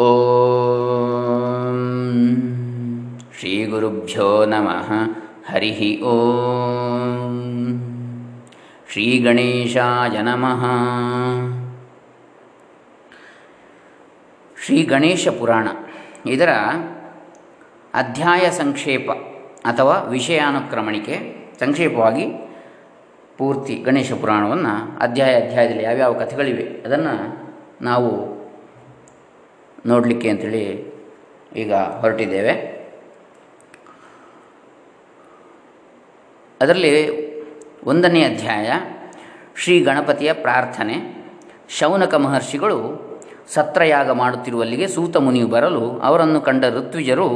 ಓಂ. ಶ್ರೀ ಗುರುಭ್ಯೋ ನಮಃ. ಹರಿ ಓಂ. ಶ್ರೀ ಗಣೇಶಾಯ ನಮಃ. ಶ್ರೀ ಗಣೇಶ ಪುರಾಣ. ಇದರ ಅಧ್ಯಾಯ ಸಂಕ್ಷೇಪ ಅಥವಾ ವಿಷಯಾನುಕ್ರಮಣಿಕೆ ಸಂಕ್ಷೇಪವಾಗಿ ಪೂರ್ತಿ ಗಣೇಶ ಪುರಾಣವನ್ನು ಅಧ್ಯಾಯ ಅಧ್ಯಾಯದಲ್ಲಿ ಯಾವ್ಯಾವ ಕಥೆಗಳಿವೆ ಅದನ್ನು ನಾವು ನೋಡಲಿಕ್ಕೆ ಅಂಥೇಳಿ ಈಗ ಹೊರಟಿದ್ದೇವೆ. ಅದರಲ್ಲಿ ಒಂದನೇ ಅಧ್ಯಾಯ, ಶ್ರೀ ಗಣಪತಿಯ ಪ್ರಾರ್ಥನೆ. ಶೌನಕ ಮಹರ್ಷಿಗಳು ಸತ್ರಯಾಗ ಮಾಡುತ್ತಿರುವಲ್ಲಿಗೆ ಸೂತ ಮುನಿಯು ಬರಲು ಅವರನ್ನು ಕಂಡ ಋತ್ವಿಜರು,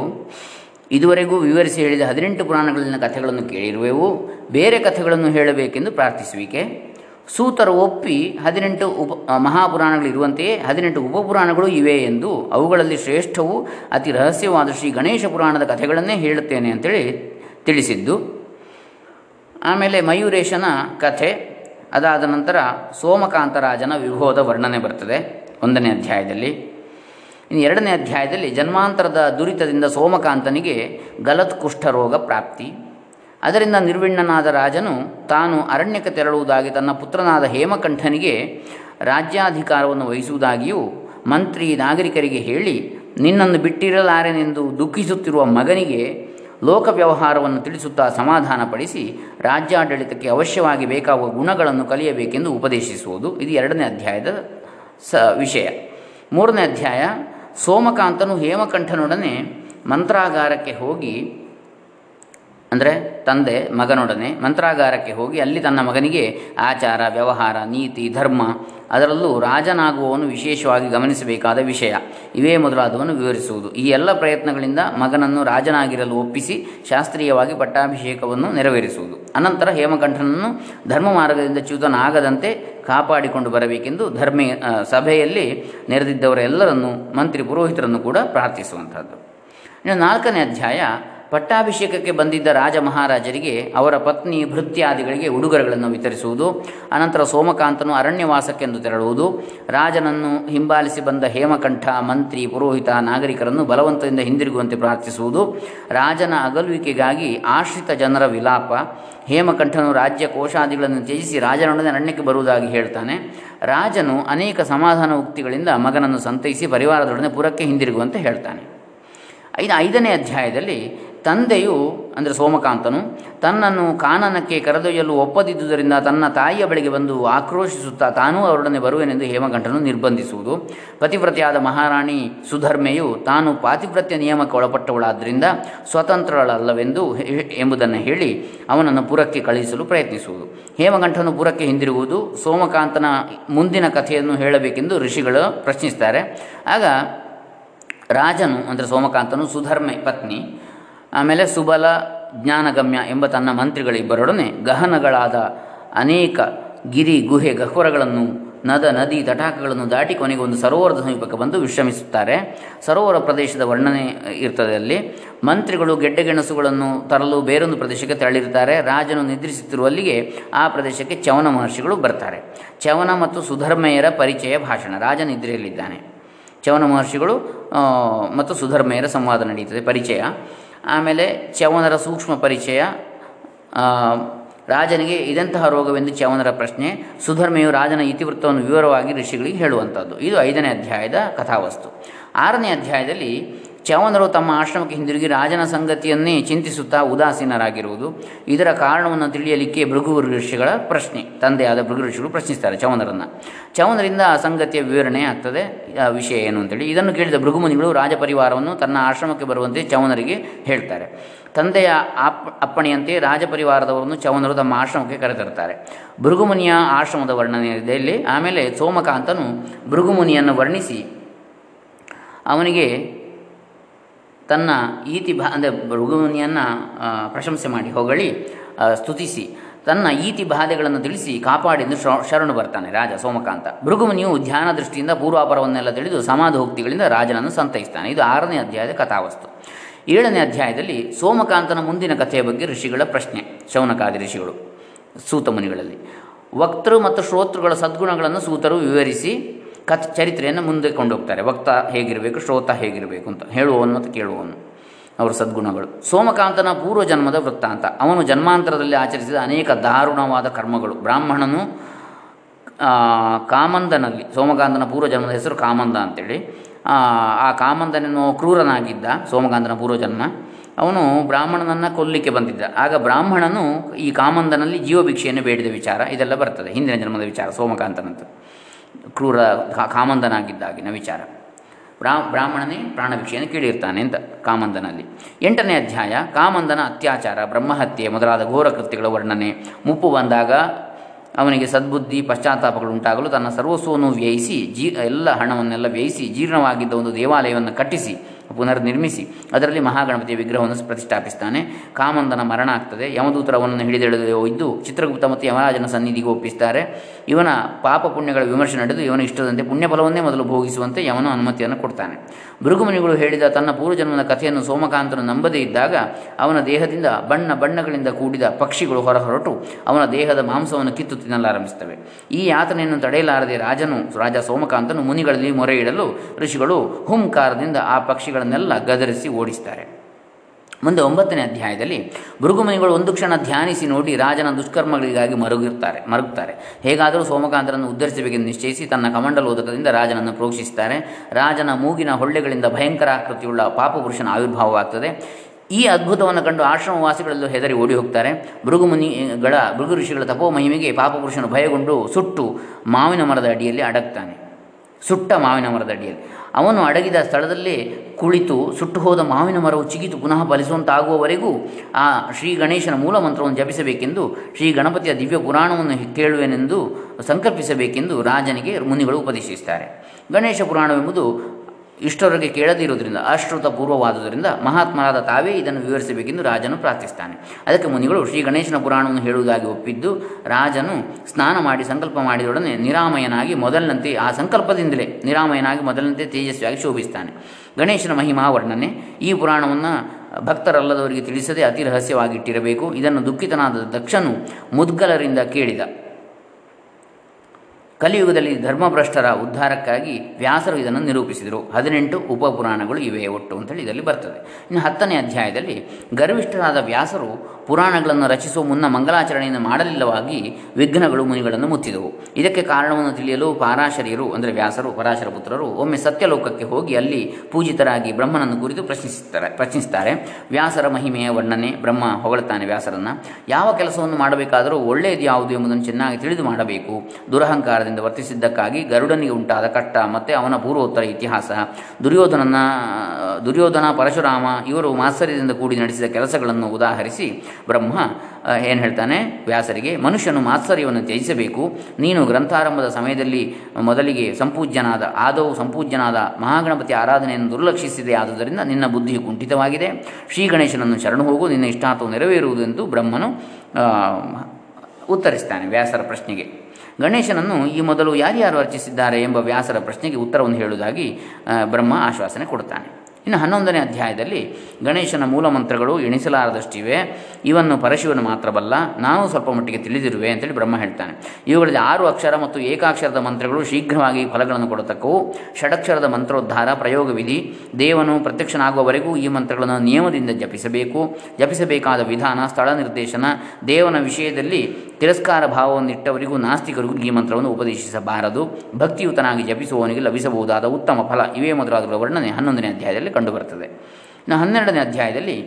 ಇದುವರೆಗೂ ವಿವರಿಸಿ ಹೇಳಿದ ಹದಿನೆಂಟು ಪುರಾಣಗಳಲ್ಲಿನ ಕಥೆಗಳನ್ನು ಕೇಳಿರುವೆವು. ಬೇರೆ ಕಥೆಗಳನ್ನು ಹೇಳಬೇಕೆಂದು ಪ್ರಾರ್ಥಿಸುವಿಕೆ. ಸೂತರು ಒಪ್ಪಿ ಹದಿನೆಂಟು ಉಪ ಮಹಾಪುರಾಣಗಳಿರುವಂತೆಯೇ ಹದಿನೆಂಟು ಉಪಪುರಾಣಗಳು ಇವೆ ಎಂದು ಅವುಗಳಲ್ಲಿ ಶ್ರೇಷ್ಠವು ಅತಿ ರಹಸ್ಯವಾದ ಶ್ರೀ ಗಣೇಶ ಪುರಾಣದ ಕಥೆಗಳನ್ನೇ ಹೇಳುತ್ತೇನೆ ಅಂತೇಳಿ ತಿಳಿಸಿದ್ದು. ಆಮೇಲೆ ಮಯೂರೇಶನ ಕಥೆ, ಅದಾದ ನಂತರ ಸೋಮಕಾಂತರಾಜನ ವಿಭೋದ ವರ್ಣನೆ ಬರ್ತದೆ ಒಂದನೇ ಅಧ್ಯಾಯದಲ್ಲಿ. ಇನ್ನು ಎರಡನೇ ಅಧ್ಯಾಯದಲ್ಲಿ ಜನ್ಮಾಂತರದ ದುರಿತದಿಂದ ಸೋಮಕಾಂತನಿಗೆ ಗಲತ್ ಕುಷ್ಠರೋಗ ಪ್ರಾಪ್ತಿ. ಅದರಿಂದ ನಿರ್ವಿಣ್ಣನಾದ ರಾಜನು ತಾನು ಅರಣ್ಯಕ್ಕೆ ತೆರಳುವುದಾಗಿ ತನ್ನ ಪುತ್ರನಾದ ಹೇಮಕಂಠನಿಗೆ ರಾಜ್ಯಾಧಿಕಾರವನ್ನು ವಹಿಸುವುದಾಗಿಯೂ ಮಂತ್ರಿ ನಾಗರಿಕರಿಗೆ ಹೇಳಿ, ನಿನ್ನನ್ನು ಬಿಟ್ಟಿರಲಾರೆನೆಂದು ದುಃಖಿಸುತ್ತಿರುವ ಮಗನಿಗೆ ಲೋಕ ವ್ಯವಹಾರವನ್ನು ತಿಳಿಸುತ್ತಾ ಸಮಾಧಾನಪಡಿಸಿ ರಾಜ್ಯಾಡಳಿತಕ್ಕೆ ಅವಶ್ಯವಾಗಿ ಬೇಕಾಗುವ ಗುಣಗಳನ್ನು ಕಲಿಯಬೇಕೆಂದು ಉಪದೇಶಿಸುವುದು. ಇದು ಎರಡನೇ ಅಧ್ಯಾಯದ ಸ, ವಿಷಯ. ಮೂರನೇ ಅಧ್ಯಾಯ, ಸೋಮಕಾಂತನು ಹೇಮಕಂಠನೊಡನೆ ಮಂತ್ರಾಗಾರಕ್ಕೆ ಹೋಗಿ ಅಂದರೆ ತಂದೆ ಮಗನೊಡನೆ ಮಂತ್ರಾಗಾರಕ್ಕೆ ಹೋಗಿ ಅಲ್ಲಿ ತನ್ನ ಮಗನಿಗೆ ಆಚಾರ, ವ್ಯವಹಾರ, ನೀತಿ, ಧರ್ಮ ಅದರಲ್ಲೂ ರಾಜನಾಗುವವನು ವಿಶೇಷವಾಗಿ ಗಮನಿಸಬೇಕಾದ ವಿಷಯ. ಇವೇ ಮೊದಲಾದವನ್ನು ವಿವರಿಸುವುದು. ಈ ಎಲ್ಲ ಪ್ರಯತ್ನಗಳಿಂದ ಮಗನನ್ನು ರಾಜನಾಗಿರಲು ಒಪ್ಪಿಸಿ ಶಾಸ್ತ್ರೀಯವಾಗಿ ಪಟ್ಟಾಭಿಷೇಕವನ್ನು ನೆರವೇರಿಸುವುದು. ಅನಂತರ ಹೇಮಕಂಠನನ್ನು ಧರ್ಮ ಮಾರ್ಗದಿಂದ ಚ್ಯುತನಾಗದಂತೆ ಕಾಪಾಡಿಕೊಂಡು ಬರಬೇಕೆಂದು ಧರ್ಮೇ ಸಭೆಯಲ್ಲಿ ನೆರೆದಿದ್ದವರೆಲ್ಲರನ್ನು, ಮಂತ್ರಿ ಪುರೋಹಿತರನ್ನು ಕೂಡ ಪ್ರಾರ್ಥಿಸುವಂಥದ್ದು. ಇನ್ನು ನಾಲ್ಕನೇ ಅಧ್ಯಾಯ ಪಟ್ಟಾಭಿಷೇಕಕ್ಕೆ ಬಂದಿದ್ದ ರಾಜ ಮಹಾರಾಜರಿಗೆ, ಅವರ ಪತ್ನಿ ಭೃತ್ಯಾದಿಗಳಿಗೆ ಉಡುಗೊರೆಗಳನ್ನು ವಿತರಿಸುವುದು, ಅನಂತರ ಸೋಮಕಾಂತನು ಅರಣ್ಯವಾಸಕ್ಕೆಂದು ತೆರಳುವುದು, ರಾಜನನ್ನು ಹಿಂಬಾಲಿಸಿ ಬಂದ ಹೇಮಕಂಠ, ಮಂತ್ರಿ, ಪುರೋಹಿತ, ನಾಗರಿಕರನ್ನು ಬಲವಂತದಿಂದ ಹಿಂದಿರುಗುವಂತೆ ಪ್ರಾರ್ಥಿಸುವುದು, ರಾಜನ ಅಗಲುವಿಕೆಗಾಗಿ ಆಶ್ರಿತ ಜನರ ವಿಲಾಪ. ಹೇಮಕಂಠನು ರಾಜ್ಯ ಕೋಶಾದಿಗಳನ್ನು ತ್ಯಜಿಸಿ ರಾಜನೊಡನೆ ಅರಣ್ಯಕ್ಕೆ ಬರುವುದಾಗಿ ಹೇಳ್ತಾನೆ. ರಾಜನು ಅನೇಕ ಸಮಾಧಾನ ಉಕ್ತಿಗಳಿಂದ ಮಗನನ್ನು ಸಂತೈಸಿ ಪರಿವಾರದೊಡನೆ ಪುರಕ್ಕೆ ಹಿಂದಿರುಗುವಂತೆ ಹೇಳ್ತಾನೆ. ಐದು ಐದನೇ ಅಧ್ಯಾಯದಲ್ಲಿ ತಂದೆಯು, ಅಂದರೆ ಸೋಮಕಾಂತನು, ತನ್ನನ್ನು ಕಾನನಕ್ಕೆ ಕರೆದೊಯ್ಯಲು ಒಪ್ಪದಿದ್ದುದರಿಂದ ತನ್ನ ತಾಯಿಯ ಬಳಿಗೆ ಬಂದು ಆಕ್ರೋಶಿಸುತ್ತಾ ತಾನೂ ಅವರೊಡನೆ ಬರುವೆನೆಂದು ಹೇಮಕಂಠನು ನಿರ್ಬಂಧಿಸುವುದು. ಪತಿವ್ರತೆಯಾದ ಮಹಾರಾಣಿ ಸುಧರ್ಮೆಯು ತಾನು ಪಾತಿವ್ರತ್ಯ ನಿಯಮಕ್ಕೆ ಒಳಪಟ್ಟವಳಾದ್ದರಿಂದ ಸ್ವತಂತ್ರಳಲ್ಲವೆಂದು ಎಂಬುದನ್ನು ಹೇಳಿ ಅವನನ್ನು ಪುರಕ್ಕೆ ಕಳುಹಿಸಲು ಪ್ರಯತ್ನಿಸುವುದು. ಹೇಮಕಂಠನು ಪುರಕ್ಕೆ ಹಿಂದಿರುಗುವುದು ಸೋಮಕಾಂತನ ಮುಂದಿನ ಕಥೆಯನ್ನು ಹೇಳಬೇಕೆಂದು ಋಷಿಗಳು ಪ್ರಶ್ನಿಸ್ತಾರೆ. ಆಗ ರಾಜನು, ಅಂದರೆ ಸೋಮಕಾಂತನು, ಸುಧರ್ಮೆ ಪತ್ನಿ ಆಮೇಲೆ ಸುಬಲ ಜ್ಞಾನಗಮ್ಯ ಎಂಬ ತನ್ನ ಮಂತ್ರಿಗಳಿಬ್ಬರೊಡನೆ ಗಹನಗಳಾದ ಅನೇಕ ಗಿರಿ ಗುಹೆ ಗಹ್ವರಗಳನ್ನು, ನದ ನದಿ ತಟಾಕಗಳನ್ನು ದಾಟಿ ಕೊನೆಗೆ ಒಂದು ಸರೋವರದ ಸಮೀಪಕ್ಕೆ ಬಂದು ವಿಶ್ರಮಿಸುತ್ತಾರೆ. ಸರೋವರ ಪ್ರದೇಶದ ವರ್ಣನೆ ಇರ್ತದೆ ಅಲ್ಲಿ. ಮಂತ್ರಿಗಳು ಗೆಡ್ಡೆಗೆಣಸುಗಳನ್ನು ತರಲು ಬೇರೊಂದು ಪ್ರದೇಶಕ್ಕೆ ತೆರಳಿರ್ತಾರೆ ರಾಜನು ನಿದ್ರಿಸುತ್ತಿರುವಲ್ಲಿಗೆ ಆ ಪ್ರದೇಶಕ್ಕೆ ಚವನ ಮಹರ್ಷಿಗಳು ಬರ್ತಾರೆ. ಚವನ ಮತ್ತು ಸುಧರ್ಮೆಯರ ಪರಿಚಯ ಭಾಷಣ. ರಾಜ ನಿದ್ರೆಯಲ್ಲಿದ್ದಾನೆ. ಚವನ ಮಹರ್ಷಿಗಳು ಮತ್ತು ಸುಧರ್ಮೆಯರ ಸಂವಾದ ನಡೆಯುತ್ತದೆ. ಪರಿಚಯ. ಆಮೇಲೆ ಚ್ಯವನರ ಸೂಕ್ಷ್ಮ ಪರಿಚಯ ರಾಜನಿಗೆ ಇದಂತಹ ರೋಗವೆಂದು ಚ್ಯವನರ ಪ್ರಶ್ನೆ, ಸುಧರ್ಮೆಯು ರಾಜನ ಇತಿವೃತ್ತವನ್ನು ವಿವರವಾಗಿ ಋಷಿಗಳಿಗೆ ಹೇಳುವಂಥದ್ದು ಇದು ಐದನೇ ಅಧ್ಯಾಯದ ಕಥಾವಸ್ತು. ಆರನೇ ಅಧ್ಯಾಯದಲ್ಲಿ ಚವನರು ತಮ್ಮ ಆಶ್ರಮಕ್ಕೆ ಹಿಂದಿರುಗಿ ರಾಜನ ಸಂಗತಿಯನ್ನೇ ಚಿಂತಿಸುತ್ತಾ ಉದಾಸೀನರಾಗಿರುವುದು ಇದರ ಕಾರಣವನ್ನು ತಿಳಿಯಲಿಕ್ಕೆ ಭೃಗು ಋಷಿಗಳ ಪ್ರಶ್ನೆ. ತಂದೆಯಾದ ಭೃಗು ಋಷಿಗಳು ಪ್ರಶ್ನಿಸ್ತಾರೆ ಚವನರನ್ನು ಚವನರಿಂದ ಆ ಸಂಗತಿಯ ವಿವರಣೆ ಆಗ್ತದೆ. ಆ ವಿಷಯ ಏನು ಅಂತೇಳಿ ಇದನ್ನು ಕೇಳಿದ ಭೃಗುಮುನಿಗಳು ರಾಜಪರಿವಾರವನ್ನು ತನ್ನ ಆಶ್ರಮಕ್ಕೆ ಬರುವಂತೆ ಚವನರಿಗೆ ಹೇಳ್ತಾರೆ. ತಂದೆಯ ಅಪ್ ಅಪ್ಪಣೆಯಂತೆ ರಾಜಪರಿವಾರದವರನ್ನು ಚವನರು ತಮ್ಮ ಆಶ್ರಮಕ್ಕೆ ಕರೆತರ್ತಾರೆ ಭೃಗುಮುನಿಯ ಆಶ್ರಮದ ವರ್ಣನೆ ಇದೆ ಇಲ್ಲಿ ಆಮೇಲೆ ಸೋಮಕಾಂತನು ಭೃಗುಮುನಿಯನ್ನು ವರ್ಣಿಸಿ ಅವನಿಗೆ ತನ್ನ ಈತಿ ಭಾ ಅಂದರೆ ಭೃಗುಮುನಿಯನ್ನು ಪ್ರಶಂಸೆ ಮಾಡಿ ಹೊಗಳಿ ಸ್ತುತಿಸಿ. ತನ್ನ ಈತಿ ಬಾಧೆಗಳನ್ನು ತಿಳಿಸಿ ಕಾಪಾಡಿದ್ದು ಶರಣು ಬರ್ತಾನೆ ರಾಜ ಸೋಮಕಾಂತ. ಭೃಗುಮುನಿಯು ಧ್ಯಾನ ದೃಷ್ಟಿಯಿಂದ ಪೂರ್ವಾಪರವನ್ನೆಲ್ಲ ತಿಳಿದು ಸಮಾಧೋಕ್ತಿಗಳಿಂದ ರಾಜನನ್ನು ಸಂತೈಸ್ತಾನೆ. ಇದು ಆರನೇ ಅಧ್ಯಾಯದ ಕಥಾವಸ್ತು. ಏಳನೇ ಅಧ್ಯಾಯದಲ್ಲಿ ಸೋಮಕಾಂತನ ಮುಂದಿನ ಕಥೆಯ ಬಗ್ಗೆ ಋಷಿಗಳ ಪ್ರಶ್ನೆ, ಶೌನಕಾದಿ ಋಷಿಗಳು ಸೂತಮುನಿಗಳಲ್ಲಿ ವಕ್ತೃ ಮತ್ತು ಶ್ರೋತೃಗಳ ಸದ್ಗುಣಗಳನ್ನು ಸೂತರು ವಿವರಿಸಿ ಕಥ್ ಚರಿತ್ರೆಯನ್ನು ಮುಂದೆ ಕೊಂಡೋಗ್ತಾರೆ. ವಕ್ತ ಹೇಗಿರಬೇಕು, ಶ್ರೋತ ಹೇಗಿರಬೇಕು ಅಂತ ಹೇಳುವವನು ಮತ್ತು ಕೇಳುವವನು. ಅವರ ಸದ್ಗುಣಗಳು. ಸೋಮಕಾಂತನ ಪೂರ್ವ ಜನ್ಮದ ವೃತ್ತಾಂತ. ಅವನು ಜನ್ಮಾಂತರದಲ್ಲಿ ಆಚರಿಸಿದ ಅನೇಕ ದಾರುಣವಾದ ಕರ್ಮಗಳು. ಬ್ರಾಹ್ಮಣನು ಕಾಮಂದನಲ್ಲಿ, ಸೋಮಕಾಂತನ ಪೂರ್ವ ಜನ್ಮದ ಹೆಸರು ಕಾಮಂದ ಅಂತೇಳಿ. ಆ ಕಾಮಂದನನ್ನು ಕ್ರೂರನಾಗಿದ್ದ ಸೋಮಕಾಂತನ ಪೂರ್ವಜನ್ಮ. ಅವನು ಬ್ರಾಹ್ಮಣನನ್ನು ಕೊಲ್ಲಿಕ್ಕೆ ಬಂದಿದ್ದ. ಆಗ ಬ್ರಾಹ್ಮಣನು ಈ ಕಾಮಂದನಲ್ಲಿ ಜೀವಭಿಕ್ಷೆಯನ್ನು ಬೇಡಿದ ವಿಚಾರ ಇದೆಲ್ಲ ಬರ್ತದೆ. ಹಿಂದಿನ ಜನ್ಮದ ವಿಚಾರ, ಸೋಮಕಾಂತನಂತ. ಕ್ರೂರ ಕಾಮಂದನಾಗಿದ್ದಾಗಿನ ವಿಚಾರ. ಬ್ರಾ, ಬ್ರಾಹ್ಮಣನೇ ಪ್ರಾಣಭಿಕ್ಷೆಯನ್ನು ಕೇಳಿರ್ತಾನೆ ಅಂತ ಕಾಮಂದನಲ್ಲಿ. ಎಂಟನೇ ಅಧ್ಯಾಯ, ಕಾಮಂದನ ಅತ್ಯಾಚಾರ, ಬ್ರಹ್ಮಹತ್ಯೆ ಮೊದಲಾದ ಘೋರ ಕೃತ್ಯಗಳ ವರ್ಣನೆ. ಮುಪ್ಪು ಬಂದಾಗ ಅವನಿಗೆ ಸದ್ಬುದ್ಧಿ ಪಶ್ಚಾತ್ತಾಪಗಳು ಉಂಟಾಗಲು ತನ್ನ ಸರ್ವಸ್ವವನ್ನು ವ್ಯಯಿಸಿ ಜೀ, ಎಲ್ಲ ಹಣವನ್ನೆಲ್ಲ ವ್ಯಯಿಸಿ ಜೀರ್ಣವಾಗಿದ್ದ ಒಂದು ದೇವಾಲಯವನ್ನು ಕಟ್ಟಿಸಿ ಪುನರ್ನಿರ್ಮಿಸಿ ಅದರಲ್ಲಿ ಮಹಾಗಣಪತಿಯ ವಿಗ್ರಹವನ್ನು ಪ್ರತಿಷ್ಠಾಪಿಸ್ತಾನೆ. ಕಾಮಂದನ ಮರಣ ಆಗ್ತದೆ. ಯಮದೂತರ ಅವನನ್ನು ಹಿಡಿದೆಳೆದು ಒಯ್ದು ಚಿತ್ರಗುಪ್ತ ಮತ್ತು ಯಮರಾಜನ ಸನ್ನಿಧಿಗೆ ಒಪ್ಪಿಸ್ತಾರೆ. ಇವನ ಪಾಪ ಪುಣ್ಯಗಳ ವಿಮರ್ಶೆ ನಡೆದು ಇವನ ಇಷ್ಟದಂತೆ ಪುಣ್ಯಫಲವನ್ನೇ ಮೊದಲು ಭೋಗಿಸುವಂತೆ ಯಮನು ಅನುಮತಿಯನ್ನು ಕೊಡ್ತಾನೆ. ಭೃಗುಮುನಿಗಳು ಹೇಳಿದ ತನ್ನ ಪೂರ್ವಜನ್ಮದ ಕಥೆಯನ್ನು ಸೋಮಕಾಂತನು ನಂಬದೇ ಇದ್ದಾಗ ಅವನ ದೇಹದಿಂದ ಬಣ್ಣ ಬಣ್ಣಗಳಿಂದ ಕೂಡಿದ ಪಕ್ಷಿಗಳು ಹೊರ ಹೊರಟು ಅವನ ದೇಹದ ಮಾಂಸವನ್ನು ಕಿತ್ತು ತಿನ್ನಲಾರಂಭಿಸುತ್ತವೆ. ಈ ಯಾತನೆಯನ್ನು ತಡೆಯಲಾರದೆ ರಾಜನು ರಾಜ ಸೋಮಕಾಂತನು ಮುನಿಗಳಲ್ಲಿ ಮೊರೆ ಇಡಲು ಋಷಿಗಳು ಹುಂಕಾರದಿಂದ ಆ ಪಕ್ಷಿಗಳನ್ನೆಲ್ಲ ಗದರಿಸಿ ಓಡಿಸ್ತಾರೆ. ಮುಂದೆ ಒಂಬತ್ತನೇ ಅಧ್ಯಾಯದಲ್ಲಿ ಭೃಗುಮುನಿಗಳು ಒಂದು ಕ್ಷಣ ಧ್ಯಾನಿಸಿ ನೋಡಿ ರಾಜನ ದುಷ್ಕರ್ಮಗಳಿಗಾಗಿ ಮರುಗಿರ್ತಾರೆ ಮರುಗುತ್ತಾರೆ ಹೇಗಾದರೂ ಸೋಮಕಾಂತರನ್ನು ಉದ್ಧರಿಸಬೇಕೆಂದು ನಿಶ್ಚಯಿಸಿ ತನ್ನ ಕಮಂಡಲೋದಕದಿಂದ ರಾಜನನ್ನು ಪ್ರೋಕ್ಷಿಸುತ್ತಾರೆ ರಾಜನ ಮೂಗಿನ ಹೊಳ್ಳೆಗಳಿಂದ ಭಯಂಕರ ಆಕೃತಿಯುಳ್ಳ ಪಾಪಪುರುಷನ ಆವಿರ್ಭಾವವಾಗ್ತದೆ. ಈ ಅದ್ಭುತವನ್ನು ಕಂಡು ಆಶ್ರಮವಾಸಿಗಳಲ್ಲೂ ಹೆದರಿ ಓಡಿ ಹೋಗ್ತಾರೆ. ಭೃಗುಮುನಿಗಳ, ಭೃಗು ಋಷಿಗಳ ತಪೋ ಮಹಿಮೆಗೆ ಪಾಪಪುರುಷನು ಭಯಗೊಂಡು ಸುಟ್ಟು ಮಾವಿನ ಮರದ ಅಡಿಯಲ್ಲಿ ಅಡಗ್ತಾನೆ. ಸುಟ್ಟ ಮಾವಿನ ಮರದ ಅಡಿಯಲ್ಲಿ. ಅವನು ಅಡಗಿದ ಸ್ಥಳದಲ್ಲೇ ಕುಳಿತು ಸುಟ್ಟು ಹೋದ ಮಾವಿನ ಮರವು ಚಿಗಿತು ಪುನಃ ಬಲಿಸುವಂತಾಗುವವರೆಗೂ ಆ ಶ್ರೀ ಗಣೇಶನ ಮೂಲ ಮಂತ್ರವನ್ನು ಜಪಿಸಬೇಕೆಂದು ಶ್ರೀ ಗಣಪತಿಯ ದಿವ್ಯ ಪುರಾಣವನ್ನು ಕೇಳುವೆನೆಂದು ಸಂಕಲ್ಪಿಸಬೇಕೆಂದು ರಾಜನಿಗೆ ಮುನಿಗಳು ಉಪದೇಶಿಸುತ್ತಾರೆ. ಗಣೇಶ ಪುರಾಣವೆಂಬುದು ಇಷ್ಟರವರೆಗೆ ಕೇಳದಿರುವುದರಿಂದ, ಅಶ್ರುತ ಪೂರ್ವವಾದುದರಿಂದ ಮಹಾತ್ಮರಾದ ತಾವೇ ಇದನ್ನು ವಿವರಿಸಬೇಕೆಂದು ರಾಜನು ಪ್ರಾರ್ಥಿಸ್ತಾನೆ ಅದಕ್ಕೆ ಮುನಿಗಳು ಶ್ರೀ ಗಣೇಶನ ಪುರಾಣವನ್ನು ಹೇಳುವುದಾಗಿ ಒಪ್ಪಿದ್ದು, ರಾಜನು ಸ್ನಾನ ಮಾಡಿ ಸಂಕಲ್ಪ ಮಾಡಿದೊಡನೆ ನಿರಾಮಯನಾಗಿ ಮೊದಲಿನಂತೆ, ಆ ಸಂಕಲ್ಪದಿಂದಲೇ ನಿರಾಮಯನಾಗಿ ಮೊದಲಿನಂತೆ ತೇಜಸ್ವಿಯಾಗಿ ಶೋಭಿಸ್ತಾನೆ ಗಣೇಶನ ಮಹಿಮಾ ವರ್ಣನೆ. ಈ ಪುರಾಣವನ್ನು ಭಕ್ತರಲ್ಲದವರಿಗೆ ತಿಳಿಸದೆ ಅತಿ ರಹಸ್ಯವಾಗಿಟ್ಟಿರಬೇಕು. ಇದನ್ನು ದುಃಖಿತನಾದ ದಕ್ಷನು ಮುದ್ಗಲರಿಂದ ಕೇಳಿದ. ಕಲಿಯುಗದಲ್ಲಿ ಧರ್ಮಭ್ರಷ್ಟರ ಉದ್ಧಾರಕ್ಕಾಗಿ ವ್ಯಾಸರು ಇದನ್ನು ನಿರೂಪಿಸಿದರು. ಹದಿನೆಂಟು ಉಪಪುರಾಣಗಳು ಇವೆ ಒಟ್ಟು ಅಂತೇಳಿ ಇದರಲ್ಲಿ ಬರ್ತದೆ. ಇನ್ನು ಹತ್ತನೇ ಅಧ್ಯಾಯದಲ್ಲಿ ಗರ್ವಿಷ್ಠರಾದ ವ್ಯಾಸರು ಪುರಾಣಗಳನ್ನು ರಚಿಸುವ ಮುನ್ನ ಮಂಗಲಾಚರಣೆಯನ್ನು ಮಾಡಲಿಲ್ಲವಾಗಿ ವಿಘ್ನಗಳು ಮುನಿಗಳನ್ನು ಮುತ್ತಿದವು. ಇದಕ್ಕೆ ಕಾರಣವನ್ನು ತಿಳಿಯಲು ಪಾರಾಶರಿಯರು ಅಂದರೆ ವ್ಯಾಸರು, ಪರಾಶರ ಪುತ್ರರು ಒಮ್ಮೆ ಸತ್ಯಲೋಕಕ್ಕೆ ಹೋಗಿ ಅಲ್ಲಿ ಪೂಜಿತರಾಗಿ ಬ್ರಹ್ಮನನ್ನು ಕುರಿತು ಪ್ರಶ್ನಿಸುತ್ತಾರೆ, ಪ್ರಶ್ನಿಸ್ತಾರೆ. ವ್ಯಾಸರ ಮಹಿಮೆಯ ವರ್ಣನೆ, ಬ್ರಹ್ಮ ಹೊಗಳುತ್ತಾನೆ ವ್ಯಾಸರನ್ನು. ಯಾವ ಕೆಲಸವನ್ನು ಮಾಡಬೇಕಾದರೂ ಒಳ್ಳೆಯದು ಯಾವುದು ಎಂಬುದನ್ನು ಚೆನ್ನಾಗಿ ತಿಳಿದು ಮಾಡಬೇಕು. ದುರಹಂಕಾರದಿಂದ ವರ್ತಿಸಿದ್ದಕ್ಕಾಗಿ ಗರುಡನಿಗೆ ಉಂಟಾದ ಕಟ್ಟ ಮತ್ತು ಅವನ ಪೂರ್ವೋತ್ತರ ಇತಿಹಾಸ. ದುರ್ಯೋಧನನ, ದುರ್ಯೋಧನ, ಪರಶುರಾಮ ಇವರು ಮಾತ್ಸರ್ಯದಿಂದ ಕೂಡಿ ನಡೆಸಿದ ಕೆಲಸಗಳನ್ನು ಉದಾಹರಿಸಿ ಬ್ರಹ್ಮ ಏನು ಹೇಳ್ತಾನೆ? ವ್ಯಾಸರಿಗೆ, ಮನುಷ್ಯನು ಮಾತ್ಸರ್ಯವನ್ನು ತ್ಯಜಿಸಬೇಕು. ನೀನು ಗ್ರಂಥಾರಂಭದ ಸಮಯದಲ್ಲಿ ಮೊದಲಿಗೆ ಸಂಪೂಜ್ಯನಾದ, ಆದವು ಸಂಪೂಜ್ಯನಾದ ಮಹಾಗಣಪತಿ ಆರಾಧನೆಯನ್ನು ದುರ್ಲಕ್ಷಿಸಿದೆ ಆದುದರಿಂದ ನಿನ್ನ ಬುದ್ಧಿಯು ಕುಂಠಿತವಾಗಿದೆ. ಶ್ರೀ ಗಣೇಶನನ್ನು ಶರಣು ಹೋಗು, ನಿನ್ನ ಇಷ್ಟಾರ್ಥವು ನೆರವೇರುವುದೆಂದು ಬ್ರಹ್ಮನು ಉತ್ತರಿಸ್ತಾನೆ ವ್ಯಾಸರ ಪ್ರಶ್ನೆಗೆ. ಗಣೇಶನನ್ನು ಈ ಮೊದಲು ಯಾರ್ಯಾರು ಅರ್ಚಿಸಿದ್ದಾರೆ ಎಂಬ ವ್ಯಾಸರ ಪ್ರಶ್ನೆಗೆ ಉತ್ತರವನ್ನು ಹೇಳುವುದಾಗಿ ಬ್ರಹ್ಮ ಆಶ್ವಾಸನೆ ಕೊಡುತ್ತಾನೆ. ಇನ್ನು ಹನ್ನೊಂದನೇ ಅಧ್ಯಾಯದಲ್ಲಿ ಗಣೇಶನ ಮೂಲ ಮಂತ್ರಗಳು ಎಣಿಸಲಾರದಷ್ಟಿವೆ. ಇವನ್ನು ಪರಶಿವನು ಮಾತ್ರವಲ್ಲ, ನಾನು ಸ್ವಲ್ಪ ಮಟ್ಟಿಗೆ ತಿಳಿದಿರುವೆ ಅಂತೇಳಿ ಬ್ರಹ್ಮ ಹೇಳ್ತಾನೆ. ಇವುಗಳಲ್ಲಿ ಆರು ಅಕ್ಷರ ಮತ್ತು ಏಕಾಕ್ಷರದ ಮಂತ್ರಗಳು ಶೀಘ್ರವಾಗಿ ಫಲಗಳನ್ನು ಕೊಡತಕ್ಕವು. ಷಡಕ್ಷರದ ಮಂತ್ರೋದ್ಧಾರ ಪ್ರಯೋಗ ವಿಧಿ ದೇವನು ಪ್ರತ್ಯಕ್ಷನಾಗುವವರೆಗೂ ಈ ಮಂತ್ರಗಳನ್ನು ನಿಯಮದಿಂದ ಜಪಿಸಬೇಕು. ಜಪಿಸಬೇಕಾದ ವಿಧಾನ, ಸ್ಥಳ ನಿರ್ದೇಶನ, ದೇವನ ವಿಷಯದಲ್ಲಿ ತಿರಸ್ಕಾರ ಭಾವವನ್ನಿಟ್ಟವರಿಗೂ ನಾಸ್ತಿಕರಿಗೂ ಈ ಮಂತ್ರವನ್ನು ಉಪದೇಶಿಸಬಾರದು. ಭಕ್ತಿಯುತನಾಗಿ ಜಪಿಸುವವನಿಗೆ ಲಭಿಸಬಹುದಾದ ಉತ್ತಮ ಫಲ. ಇವೇ ಮೊದಲಾದ ವರ್ಣನೆ. ಹನ್ನೊಂದನೇ ಅಧ್ಯಾಯದಲ್ಲಿ ಕಂಡುಬರುತ್ತದೆ ಇನ್ನು ಹನ್ನೆರಡನೇ ಅಧ್ಯಾಯದಲ್ಲಿ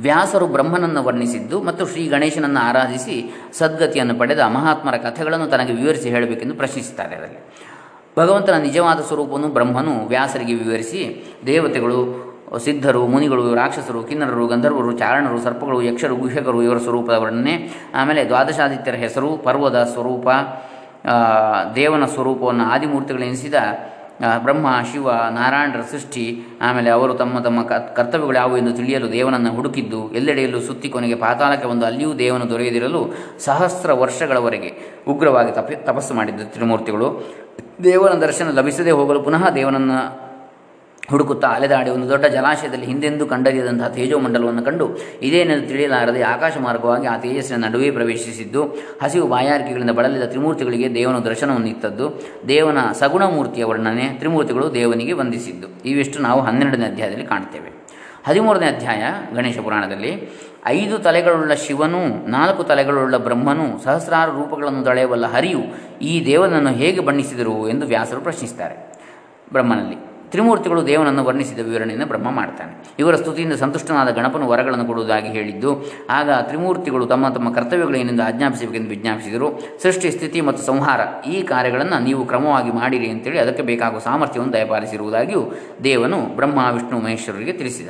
ವ್ಯಾಸರು ಬ್ರಹ್ಮನನ್ನು ವರ್ಣಿಸಿದ್ದು ಮತ್ತು ಶ್ರೀ ಗಣೇಶನನ್ನು ಆರಾಧಿಸಿ ಸದ್ಗತಿಯನ್ನು ಪಡೆದ ಮಹಾತ್ಮರ ಕಥೆಗಳನ್ನು ತನಗೆ ವಿವರಿಸಿ ಹೇಳಬೇಕೆಂದು ಪ್ರಶ್ನಿಸುತ್ತಾರೆ ಅದರಲ್ಲಿ. ಭಗವಂತನ ನಿಜವಾದ ಸ್ವರೂಪವನ್ನು ಬ್ರಹ್ಮನು ವ್ಯಾಸರಿಗೆ ವಿವರಿಸಿ, ದೇವತೆಗಳು, ಸಿದ್ಧರು, ಮುನಿಗಳು, ರಾಕ್ಷಸರು, ಕಿನ್ನರರು, ಗಂಧರ್ವರು, ಚಾರಣರು, ಸರ್ಪಗಳು, ಯಕ್ಷರು, ಗುಹ್ಯಕರು ಇವರ ಸ್ವರೂಪದ ವರ್ಣನೆ ಆಮೇಲೆ ದ್ವಾದಶಾದಿತ್ಯರ ಹೆಸರು, ಪರ್ವದ ಸ್ವರೂಪ ದೇವನ ಸ್ವರೂಪವನ್ನು ಆದಿಮೂರ್ತಿಗಳೆನಿಸಿದ ಬ್ರಹ್ಮ, ಶಿವ, ನಾರಾಯಣರ ಸೃಷ್ಟಿ, ಆಮೇಲೆ ಅವರು ತಮ್ಮ ತಮ್ಮ ಕರ್ತವ್ಯಗಳು ಯಾವುವು ಎಂದು ತಿಳಿಯಲು ದೇವನನ್ನು ಹುಡುಕಿದ್ದು, ಎಲ್ಲೆಡೆಯಲ್ಲೂ ಸುತ್ತಿ ಕೊನೆಗೆ ಪಾತಾಳಕ್ಕೆ ಬಂದು ಅಲ್ಲಿಯೂ ದೇವನು ದೊರೆಯದಿರಲು ಸಹಸ್ರ ವರ್ಷಗಳವರೆಗೆ ಉಗ್ರವಾಗಿ ತಪಿ, ತಪಸ್ಸು ಮಾಡಿದ್ದು ತ್ರಿಮೂರ್ತಿಗಳು. ದೇವನ ದರ್ಶನ ಲಭಿಸದೇ ಹೋಗಲು ಪುನಃ ದೇವನನ್ನು ಹುಡುಕುತ್ತಾ ಅಲೆದಾಡಿ ಒಂದು ದೊಡ್ಡ ಜಲಾಶಯದಲ್ಲಿ ಹಿಂದೆಂದೂ ಕಂಡರಿಯದಂತಹ ತೇಜೋಮಂಡಲವನ್ನು ಕಂಡು ಇದೇನೆಂದು ತಿಳಿಯಲಾರದೆ ಆಕಾಶ ಮಾರ್ಗವಾಗಿ ಆ ತೇಜಸ್ಸಿನ ನಡುವೆ ಪ್ರವೇಶಿಸಿದ್ದು, ಹಸಿವು ಬಾಯಾರಿಕೆಗಳಿಂದ ಬಳಲಿದ ತ್ರಿಮೂರ್ತಿಗಳಿಗೆ ದೇವನ ದರ್ಶನವನ್ನು ಇತ್ತದ್ದು ದೇವನ ಸಗುಣ ಮೂರ್ತಿಯ ವರ್ಣನೆ ತ್ರಿಮೂರ್ತಿಗಳು ದೇವನಿಗೆ ವಂದಿಸಿದ್ದು. ಇವಿಷ್ಟು ನಾವು ಹನ್ನೆರಡನೇ ಅಧ್ಯಾಯದಲ್ಲಿ ಕಾಣ್ತೇವೆ. ಹದಿಮೂರನೇ ಅಧ್ಯಾಯ ಗಣೇಶ ಪುರಾಣದಲ್ಲಿ, ಐದು ತಲೆಗಳುಳ್ಳ ಶಿವನು ನಾಲ್ಕು ತಲೆಗಳುಳ್ಳ ಬ್ರಹ್ಮನು ಸಹಸ್ರಾರು ರೂಪಗಳನ್ನು ತಳೆಯಬಲ್ಲ ಹರಿಯು, ಈ ದೇವನನ್ನು ಹೇಗೆ ಬಣ್ಣಿಸಿದರು? ಎಂದು ವ್ಯಾಸರು ಪ್ರಶ್ನಿಸುತ್ತಾರೆ ಬ್ರಹ್ಮನಲ್ಲಿ. ತ್ರಿಮೂರ್ತಿಗಳು ದೇವನನ್ನು ವರ್ಣಿಸಿದ ವಿವರಣೆಯನ್ನು ಬ್ರಹ್ಮ ಮಾಡ್ತಾನೆ. ಇವರ ಸ್ತುತಿಯಿಂದ ಸಂತುಷ್ಟನಾದ ಗಣಪನು ವರಗಳನ್ನು ಕೊಡುವುದಾಗಿ ಹೇಳಿದ್ದು, ಆಗ ತ್ರಿಮೂರ್ತಿಗಳು ತಮ್ಮ ತಮ್ಮ ಕರ್ತವ್ಯಗಳೇನೆಂದು ಆಜ್ಞಾಪಿಸಬೇಕೆಂದು ವಿಜ್ಞಾಪಿಸಿದರು. ಸೃಷ್ಟಿ, ಸ್ಥಿತಿ ಮತ್ತು ಸಂಹಾರ ಈ ಕಾರ್ಯಗಳನ್ನು ನೀವು ಕ್ರಮವಾಗಿ ಮಾಡಿರಿ ಅಂತೇಳಿ ಅದಕ್ಕೆ ಬೇಕಾಗುವ ಸಾಮರ್ಥ್ಯವನ್ನು ದಯಪಾಲಿಸಿರುವುದಾಗಿಯೂ ದೇವನು ಬ್ರಹ್ಮ, ವಿಷ್ಣು, ಮಹೇಶ್ವರರಿಗೆ ತಿಳಿಸಿದ.